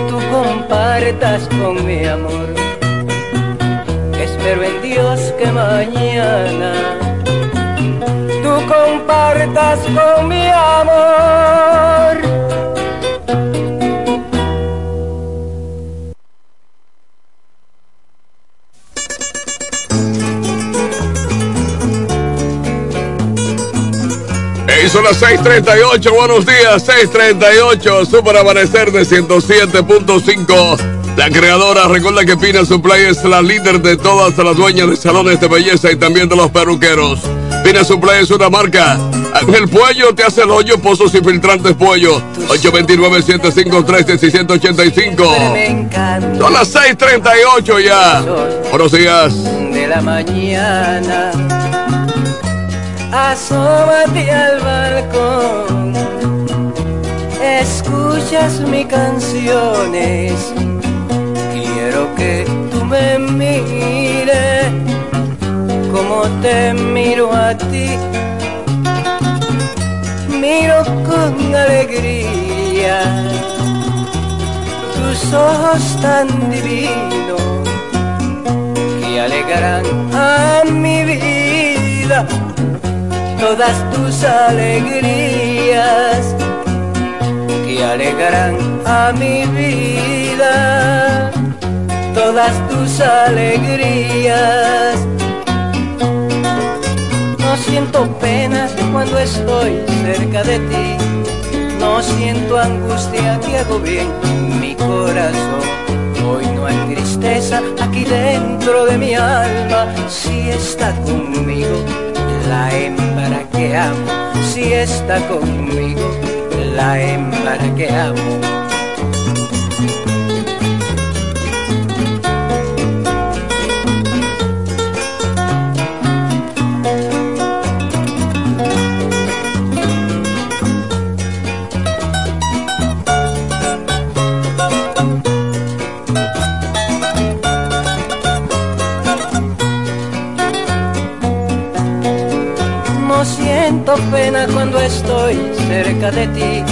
[SPEAKER 14] tú compartas con mi amor. Espero en Dios que mañana tú compartas con mi amor.
[SPEAKER 13] Son las 6:38. Buenos días, 6:38. Super Amanecer de 107.5. La creadora recuerda que Pina Supply es la líder de todas las dueñas de salones de belleza y también de los peruqueros. Pina Supply es una marca. El Pollo te hace el hoyo, pozos y filtrantes pollo. 829-753-685. Son las 6:38 ya. Buenos días.
[SPEAKER 14] De la mañana asómate al balcón, escuchas mis canciones, quiero que tú me mires. Como te miro a ti, miro con alegría. Tus ojos tan divinos que alegran a mi vida todas tus alegrías que alegrarán a mi vida, todas tus alegrías. No siento pena cuando estoy cerca de ti, no siento angustia que hago bien mi corazón. Hoy no hay tristeza aquí dentro de mi alma, si está conmigo la hembra si está conmigo, la hembra que amo. De ti.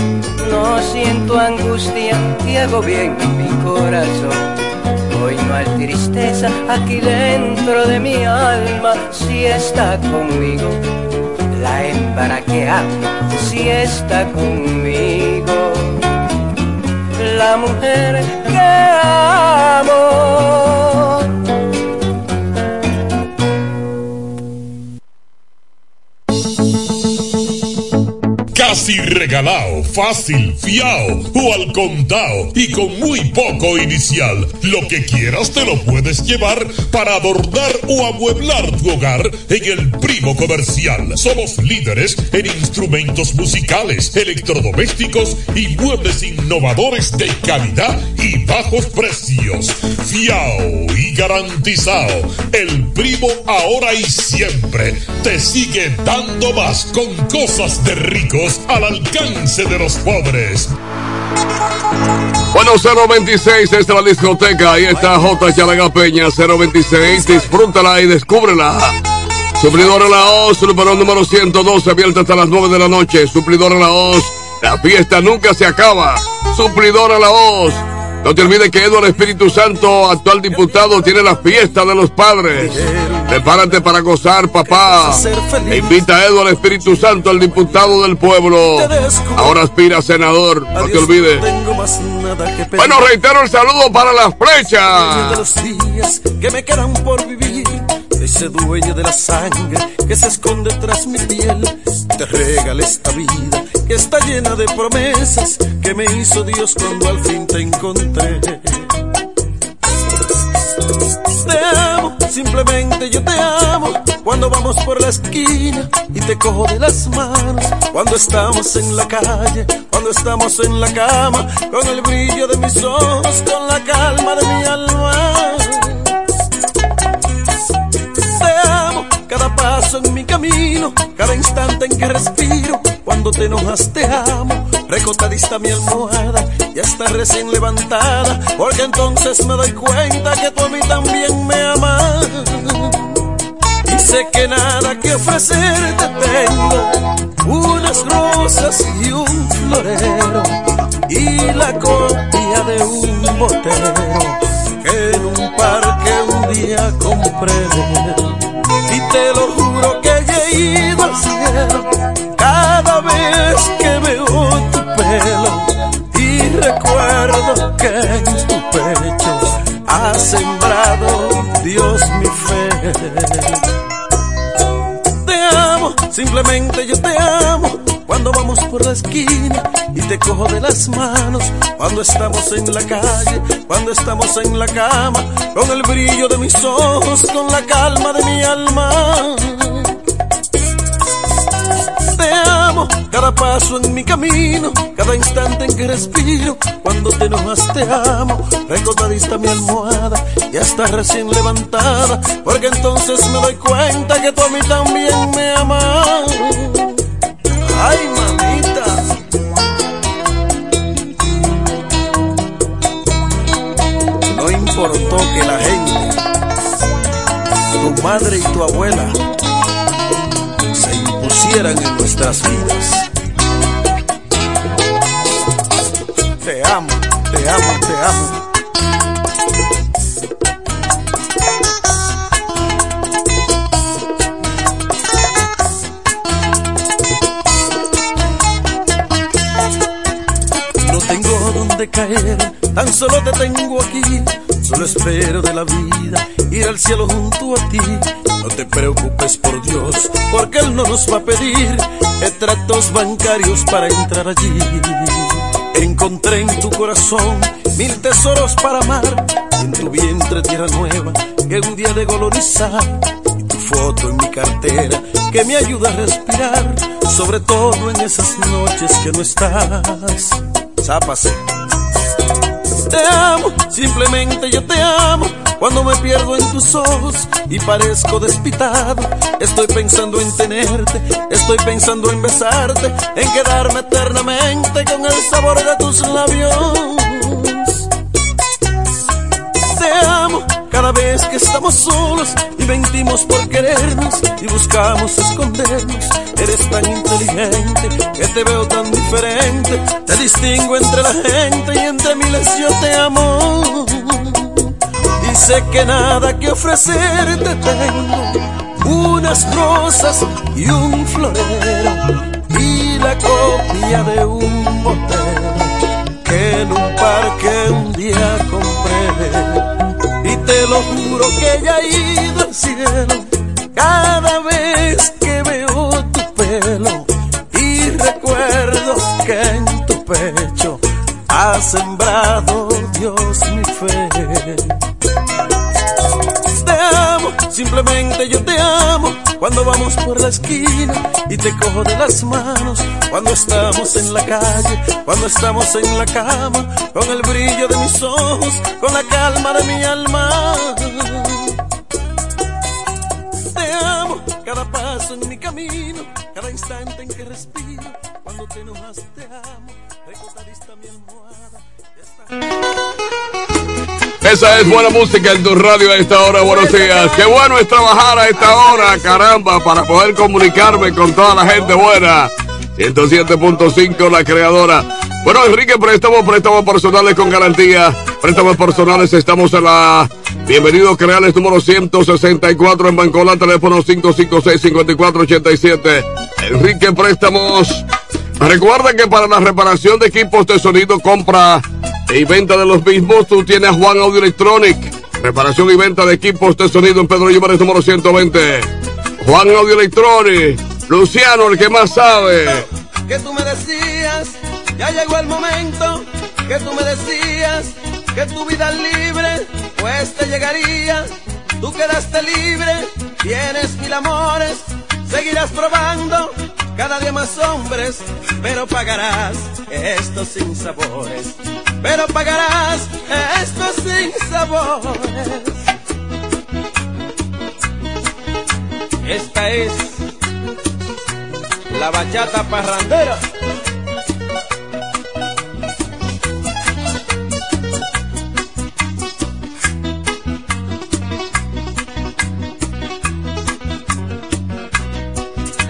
[SPEAKER 14] No siento angustia y hago bien mi corazón. Hoy no hay tristeza aquí dentro de mi alma si está conmigo. La hembra que amo si está conmigo. La mujer que amo
[SPEAKER 18] regalado, fácil, fiao o al contado y con muy poco inicial. Lo que quieras te lo puedes llevar para adornar o amueblar tu hogar en el Primo Comercial. Somos líderes en instrumentos musicales, electrodomésticos y muebles innovadores de calidad y bajos precios. Fiao y garantizado. El Primo ahora y siempre te sigue dando más con cosas de ricos al alcance de los pobres.
[SPEAKER 13] Bueno, 026 es la discoteca. Ahí está J. Chalaga Peña, 026. Disfrútala y descúbrela. Suplidora La Hoz, número 112, abierta hasta las 9 de la noche. Suplidora La Hoz, la fiesta nunca se acaba. Suplidora La Hoz No te olvides que Eduardo Espíritu Santo, actual diputado, tiene la fiesta de los padres. Prepárate para gozar, papá. Invita a Eduardo Espíritu Santo, al diputado del pueblo. Ahora aspira a senador, no te olvides. Bueno, reitero el saludo para las flechas.
[SPEAKER 9] que me quedan por vivir. Ese dueño de la sangre que se esconde tras mi piel. Te regala esta vida que está llena de promesas que me hizo Dios cuando al fin te encontré. Te amo, simplemente yo te amo. Cuando vamos por la esquina y te cojo de las manos. Cuando estamos en la calle, cuando estamos en la cama. Con el brillo de mis ojos, con la calma de mi alma. Cada instante en que respiro. Cuando te enojas te amo, recostadista mi almohada, ya está recién levantada, porque entonces me doy cuenta que tú a mí también me amas. Y sé que nada que ofrecerte tengo, unas rosas y un florero, y la copia de un botero que en un parque un día compré. Y te lo juro he ido al cielo cada vez que veo tu pelo y recuerdo que en tu pecho ha sembrado Dios mi fe. Te amo, simplemente yo te amo. Cuando vamos por la esquina y te cojo de las manos, cuando estamos en la calle, cuando estamos en la cama, con el brillo de mis ojos, con la calma de mi alma. Cada paso en mi camino, cada instante en que respiro. Cuando te enojas te amo, recordadista mi almohada, ya está recién levantada, porque entonces me doy cuenta que tú a mí también me amas. Ay, mamita. No importó que la gente, tu madre y tu abuela, se impusieran en nuestras vidas. Te amo, te amo, te amo. Donde caer, tan solo te tengo aquí. Solo espero de la vida ir al cielo junto a ti. No te preocupes por Dios, porque Él no nos va a pedir extractos bancarios para entrar allí. Encontré en tu corazón mil tesoros para amar, y en tu vientre tierra nueva que un día de colonizar. Y tu foto en mi cartera que me ayuda a respirar, sobre todo en esas noches que no estás. Zápase. Te amo, simplemente yo te amo. Cuando me pierdo en tus ojos y parezco despitado, estoy pensando en tenerte, estoy pensando en besarte, en quedarme eternamente con el sabor de tus labios. Te amo cada vez que estamos solos y mentimos por querernos y buscamos escondernos. Eres tan inteligente que te veo tan diferente. Te distingo entre la gente y entre miles yo te amo. Y sé que nada que ofrecerte tengo. Unas rosas y un florero y la copia de un botero que en un parque un día compré. Lo juro que ya he ido al cielo cada vez que veo tu pelo y recuerdo que en tu pecho ha sembrado Dios mi fe. Te amo, simplemente yo te amo. Cuando vamos por la esquina y te cojo de las manos. Cuando estamos en la calle, cuando estamos en la cama. Con el brillo de mis ojos, con la calma de mi alma. Te amo, cada paso en mi camino, cada instante en que respiro. Cuando te enojas te amo, recostadista mi almohada.
[SPEAKER 13] Esa es buena música en tu radio a esta hora. Buenos días. Qué bueno es trabajar a esta hora, caramba, para poder comunicarme con toda la gente buena. 107.5 la creadora. Bueno, Enrique, préstamo, préstamo personales con garantía. Préstamos personales, estamos en la Bienvenido Creales número 164 en Bancola, teléfono 556-5487. Enrique Préstamos. Recuerda que para la reparación de equipos de sonido, compra y venta de los mismos, tú tienes Juan Audio Electronic. Reparación y venta de equipos de sonido en Pedro Llumares número 120. Juan Audio Electronic. Luciano, el que más sabe.
[SPEAKER 9] Que tú me decías, ya llegó el momento. Que tú me decías que tu vida libre, pues te llegaría. Tú quedaste libre, tienes mil amores, seguirás probando cada día más hombres, pero pagarás estos sin sabores. Pero pagarás estos sin sabores. Esta es la bachata parrandera.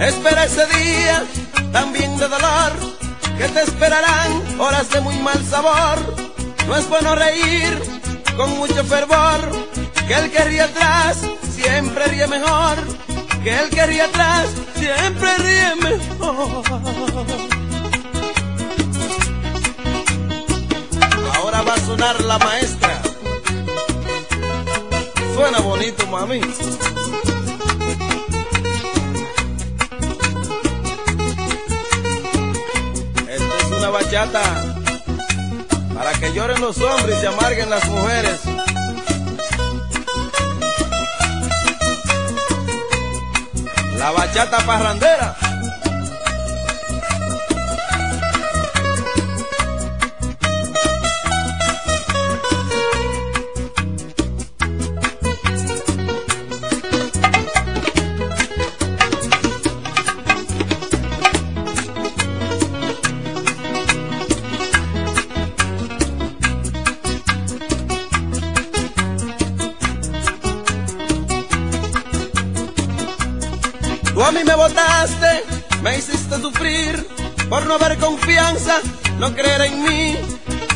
[SPEAKER 9] Espera ese día también de dolor, que te esperarán horas de muy mal sabor. No es bueno reír con mucho fervor, que el que ríe atrás siempre ríe mejor, que el que ríe atrás siempre ríe mejor. Ahora va a sonar la maestra. Suena bonito, mami. Bachata para que lloren los hombres y se amarguen las mujeres. La bachata parrandera. Botaste, me hiciste sufrir por no haber confianza, no creer en mí.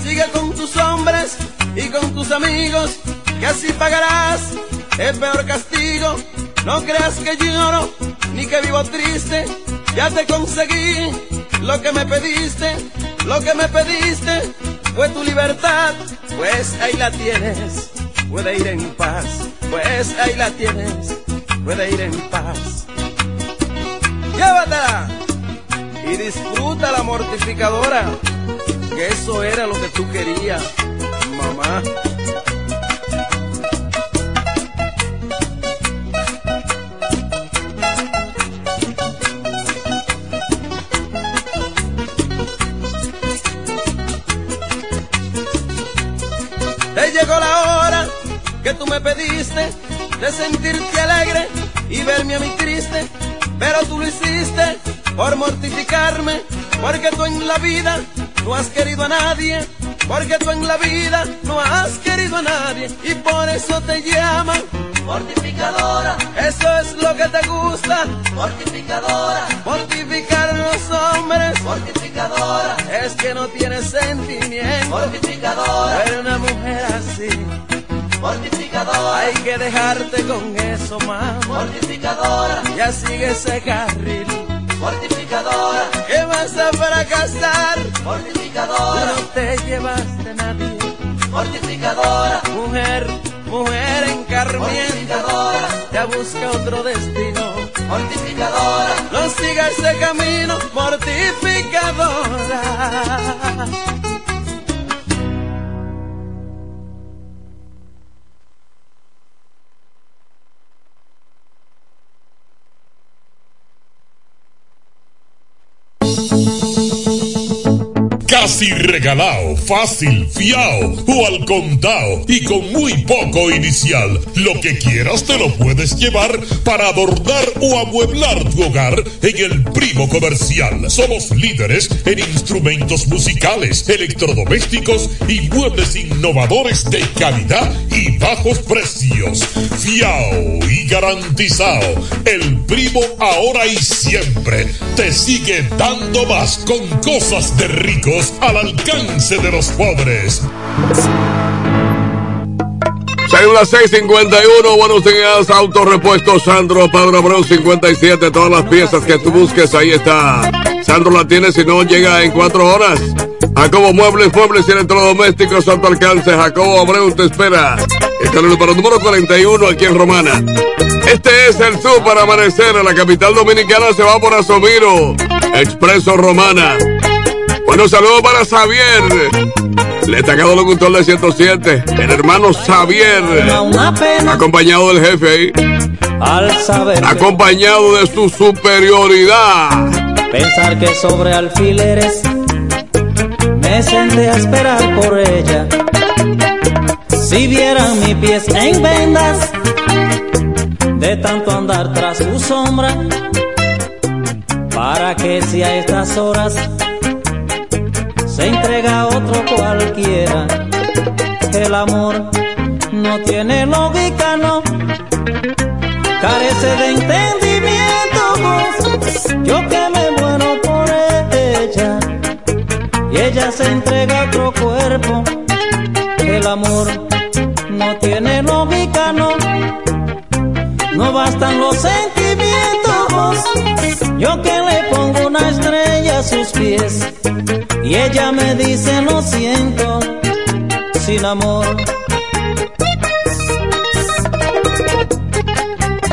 [SPEAKER 9] Sigue con tus hombres y con tus amigos, que así pagarás el peor castigo. No creas que lloro ni que vivo triste, ya te conseguí lo que me pediste, lo que me pediste fue tu libertad, pues ahí la tienes, puede ir en paz, pues ahí la tienes, puede ir en paz llévatela y disfruta la mortificadora, que eso era lo que tú querías, mamá. Te llegó la hora que tú me pediste de sentirte alegre y verme a mí triste pero tú lo hiciste por mortificarme, porque tú en la vida no has querido a nadie, porque tú en la vida no has querido a nadie, y por eso te llaman mortificadora. Eso es lo que te gusta, mortificadora. Mortificar a los hombres, mortificadora. Es que no tienes sentimiento, mortificadora. Pero una mujer así mortificadora. Hay que dejarte con eso, más mortificadora. Ya sigue ese carril, mortificadora. ¿Qué vas a fracasar? Mortificadora. No te llevaste nadie, mortificadora. Mujer, mujer encarmienta, ya busca otro destino. Mortificadora, no siga ese camino, mortificadora.
[SPEAKER 18] Casi regalado, fácil, fiao o al contado y con muy poco inicial. Lo que quieras te lo puedes llevar para adornar o amueblar tu hogar en el primo comercial. Somos líderes en instrumentos musicales, electrodomésticos y muebles innovadores de calidad y bajos precios. Fiao y garantizado. El primo ahora y siempre te sigue dando más con cosas de ricos al alcance de los pobres.
[SPEAKER 13] Son las 6:51. Buenos días, Autorepuesto Sandro Padre Abreu 57. Todas las piezas que tú busques, ahí está. Sandro la tiene, si no, llega en cuatro horas. Jacobo Muebles, Muebles y Electrodomésticos a tu alcance. Jacobo Abreu te espera. Está en el número, número 41 aquí en Romana. Este es el Super Amanecer. A la capital dominicana se va por Asomiro. Expreso Romana. Bueno, saludos para Xavier. Le destacado locutor de 107, el hermano Xavier, acompañado del jefe ahí,
[SPEAKER 12] al saber
[SPEAKER 13] acompañado de su superioridad.
[SPEAKER 12] Pensar que sobre alfileres me senté a esperar por ella. Si vieran mis pies en vendas, de tanto andar tras su sombra, para que si a estas horas se entrega a otro cualquiera. El amor no tiene lógica, no, carece de entendimiento. Yo que me muero por ella y ella se entrega a otro cuerpo. El amor no tiene lógica, no, no bastan los sentimientos. Yo que le pongo una estrella a sus pies y ella me dice lo siento sin amor.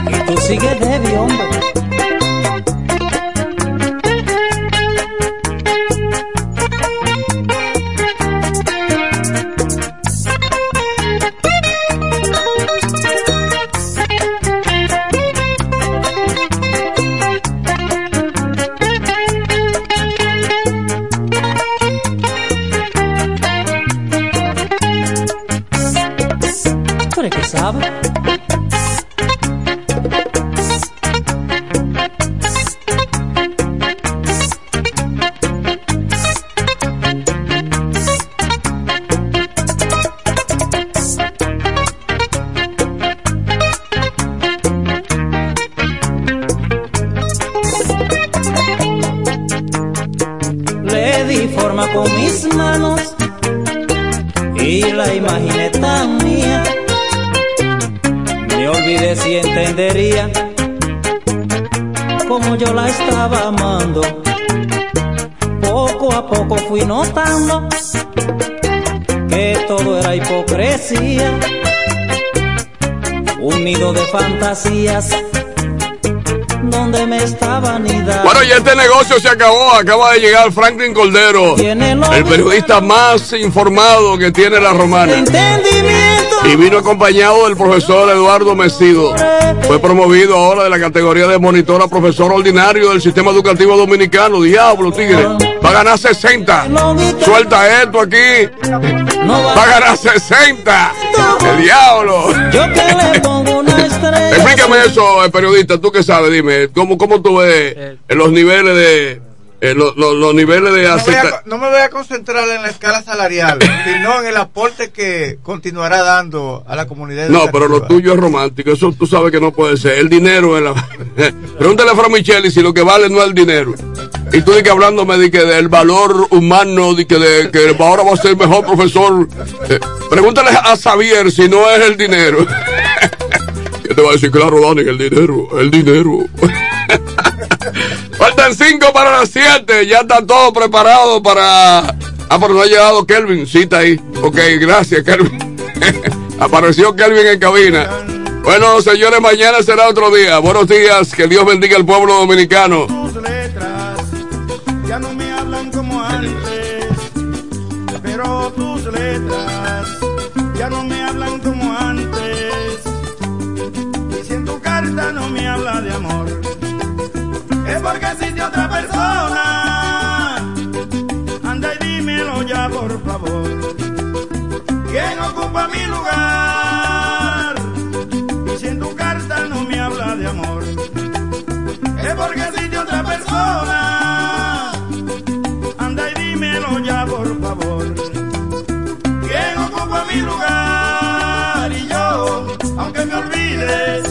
[SPEAKER 12] Y tú sigues débil, hombre.
[SPEAKER 13] Acabó. Acaba de llegar Franklin Cordero, el periodista más informado que tiene la romana. Y vino acompañado del profesor Eduardo Mesido. Fue promovido ahora de la categoría de monitor a profesor ordinario del sistema educativo dominicano. Diablo, tigre. Va a ganar 60. Suelta esto aquí. Va a ganar 60. El diablo.
[SPEAKER 12] Yo que le pongo una estrella.
[SPEAKER 13] Explícame eso, eh, periodista. Tú que sabes, dime. ¿Cómo, cómo tú ves eh, los niveles de. Eh, los, niveles de
[SPEAKER 19] No, a- me voy a concentrar en la escala salarial, sino en el aporte que continuará dando a la comunidad.
[SPEAKER 13] No, pero lo tuyo es romántico. Eso tú sabes que no puede ser. El dinero es la. Pregúntale a Fra Micheli si lo que vale no es el dinero. Y tú de que hablándome de que del valor humano, de que, de que ahora va a ser mejor profesor. Eh, pregúntale a Xavier si no es el dinero. ¿Qué te va a decir? Claro, Dani, el dinero, el dinero. Faltan cinco para las siete. Ya está todo preparado para. Ah, pero no ha llegado Kelvin. Sí, está ahí. Ok, gracias, Kelvin. Apareció Kelvin en cabina. Bueno, señores, mañana será otro día. Buenos días. Que Dios bendiga al pueblo dominicano.
[SPEAKER 6] ya no me hablan como antes, pero tus letras ya no me hablan como antes. Y si en tu carta no me habla de amor, porque existe otra persona. Anda y dímelo ya, por favor. ¿Quién ocupa mi lugar? Y si en tu carta no me habla de amor, es porque existe otra persona. Anda y dímelo ya, por favor. ¿Quién ocupa mi lugar? Y yo, aunque me olvides,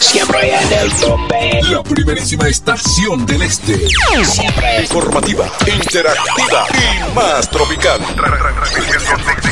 [SPEAKER 20] Siempre en el tope. La primerísima estación del este. Siempre informativa, interactiva y más tropical.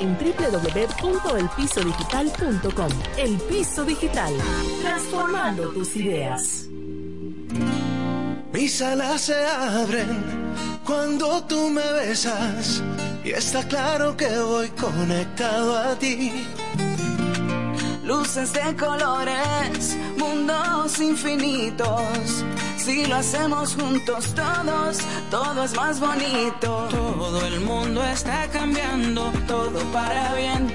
[SPEAKER 21] en www.elpisodigital.com. El Piso Digital, transformando tus ideas.
[SPEAKER 22] Mis alas se abren cuando tú me besas y está claro que voy conectado a ti.
[SPEAKER 5] Luces de colores, mundos infinitos. Si lo hacemos juntos todos, todo es más bonito.
[SPEAKER 23] Todo el mundo está cambiando, todo para bien.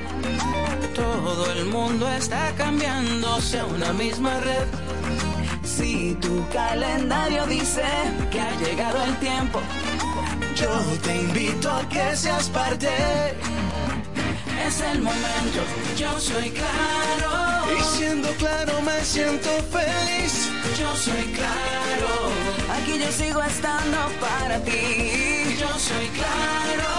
[SPEAKER 23] Todo el mundo está cambiando hacia una misma red.
[SPEAKER 5] Si tu calendario dice que ha llegado el tiempo,
[SPEAKER 22] yo te invito a que seas parte.
[SPEAKER 5] Es el momento, yo soy claro.
[SPEAKER 22] Y siendo claro me siento feliz.
[SPEAKER 5] Yo soy claro. Aquí yo sigo estando para ti.
[SPEAKER 23] Yo soy claro.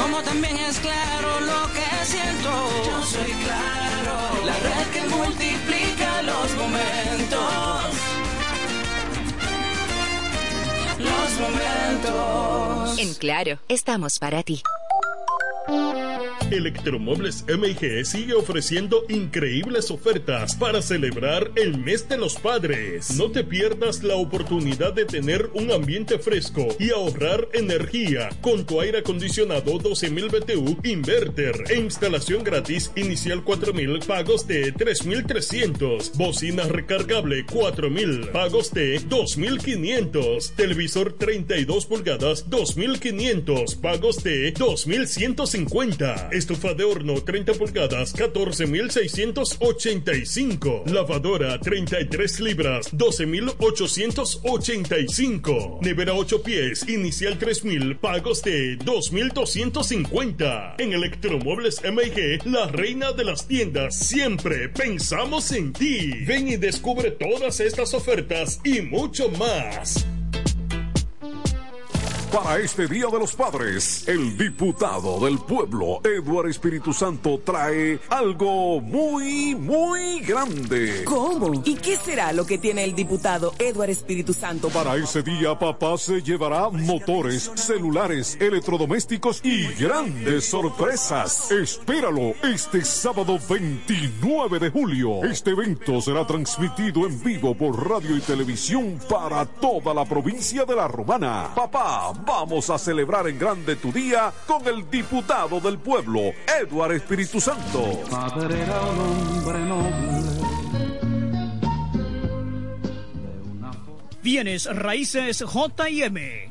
[SPEAKER 23] Como también es claro lo que siento.
[SPEAKER 5] Yo soy claro. La red que multiplica los momentos. Los momentos.
[SPEAKER 24] En Claro, estamos para ti.
[SPEAKER 25] Electromuebles MG sigue ofreciendo increíbles ofertas para celebrar el mes de los padres. No te pierdas la oportunidad de tener un ambiente fresco y ahorrar energía con tu aire acondicionado 12.000 BTU inverter e instalación gratis inicial 4.000 pagos de 3.300. Bocina recargable 4.000 pagos de 2.500. Televisor 32 pulgadas 2.500 pagos de 2.150. Estufa de horno 30 pulgadas 14.685. Lavadora 33 libras 12.885. Nevera 8 pies inicial 3.000 pagos de 2.250. En Electromuebles MG, la reina de las tiendas, siempre pensamos en ti. Ven y descubre todas estas ofertas y mucho más.
[SPEAKER 20] Para este Día de los Padres, el diputado del pueblo, Eduardo Espíritu Santo, trae algo muy, muy grande.
[SPEAKER 26] ¿Cómo? ¿Y qué será lo que tiene el diputado Eduardo Espíritu Santo?
[SPEAKER 20] Para ese día, papá se llevará motores, celulares, electrodomésticos y grandes sorpresas. Espéralo este sábado 29 de julio. Este evento será transmitido en vivo por radio y televisión para toda la provincia de La Romana. Papá, vamos a celebrar en grande tu día con el diputado del pueblo, Eduardo Espíritu Santo.
[SPEAKER 27] Padre era un hombre noble.
[SPEAKER 28] Bienes raíces JM,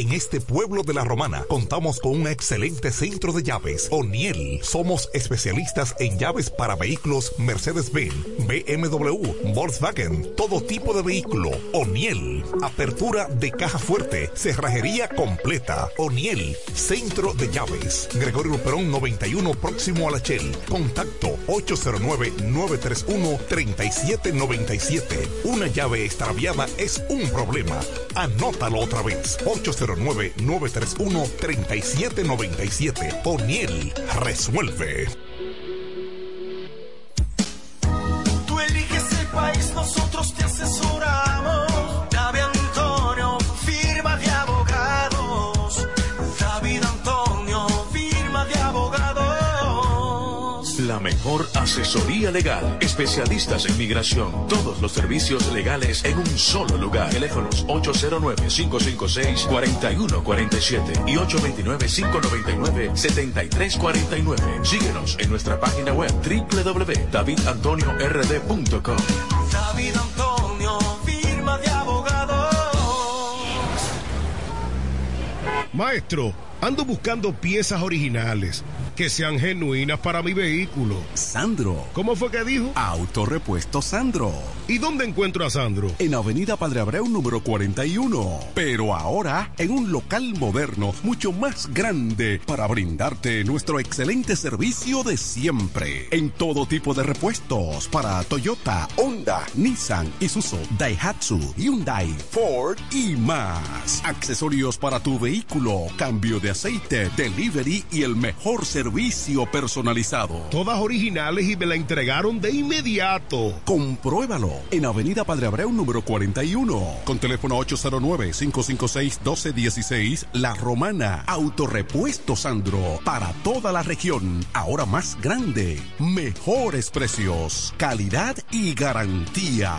[SPEAKER 29] En este pueblo de la Romana contamos con un excelente centro de llaves, O'Neill. Somos especialistas en llaves para vehículos Mercedes-Benz, BMW, Volkswagen, todo tipo de vehículo. O'Neill. Apertura de caja fuerte, cerrajería completa. O'Neill, centro de llaves. Gregorio Perón 91 próximo a la Shell. Contacto 809-931-3797. Una llave extraviada es un problema. Anótalo otra vez. 809-931-3797. O'Neill resuelve.
[SPEAKER 22] Tú eliges el país, nosotros te asesoramos.
[SPEAKER 30] Asesoría legal. Especialistas en migración. Todos los servicios legales en un solo lugar. Teléfonos 809-556-4147 y 829-599-7349. Síguenos en nuestra página web www.davidantoniord.com.
[SPEAKER 22] David Antonio, firma de abogados.
[SPEAKER 31] Maestro, ando buscando piezas originales que sean genuinas para mi vehículo.
[SPEAKER 32] Sandro.
[SPEAKER 31] ¿Cómo fue que dijo?
[SPEAKER 32] Autorepuesto Sandro.
[SPEAKER 31] ¿Y dónde encuentro a Sandro?
[SPEAKER 32] En Avenida Padre Abreu número 41. Pero ahora en un local moderno mucho más grande para brindarte nuestro excelente servicio de siempre. En todo tipo de repuestos para Toyota, Honda, Nissan, Isuzu, Daihatsu, Hyundai, Ford y más. Accesorios para tu vehículo, cambio de aceite, delivery y el mejor servicio personalizado.
[SPEAKER 31] Todas originales y me la entregaron de inmediato.
[SPEAKER 32] Compruébalo en Avenida Padre Abreu número 41 con teléfono 809-556-1216 La Romana. Autorepuesto Sandro para toda la región. Ahora más grande. Mejores precios, calidad y garantía.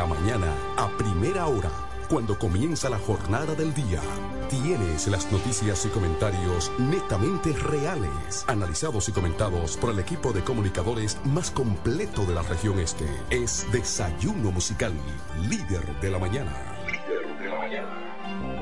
[SPEAKER 32] La mañana, a primera hora, cuando comienza la jornada del día, tienes las noticias y comentarios netamente reales, analizados y comentados por el equipo de comunicadores más completo de la región este. Es Desayuno Musical, líder de la mañana.
[SPEAKER 33] Líder de la mañana.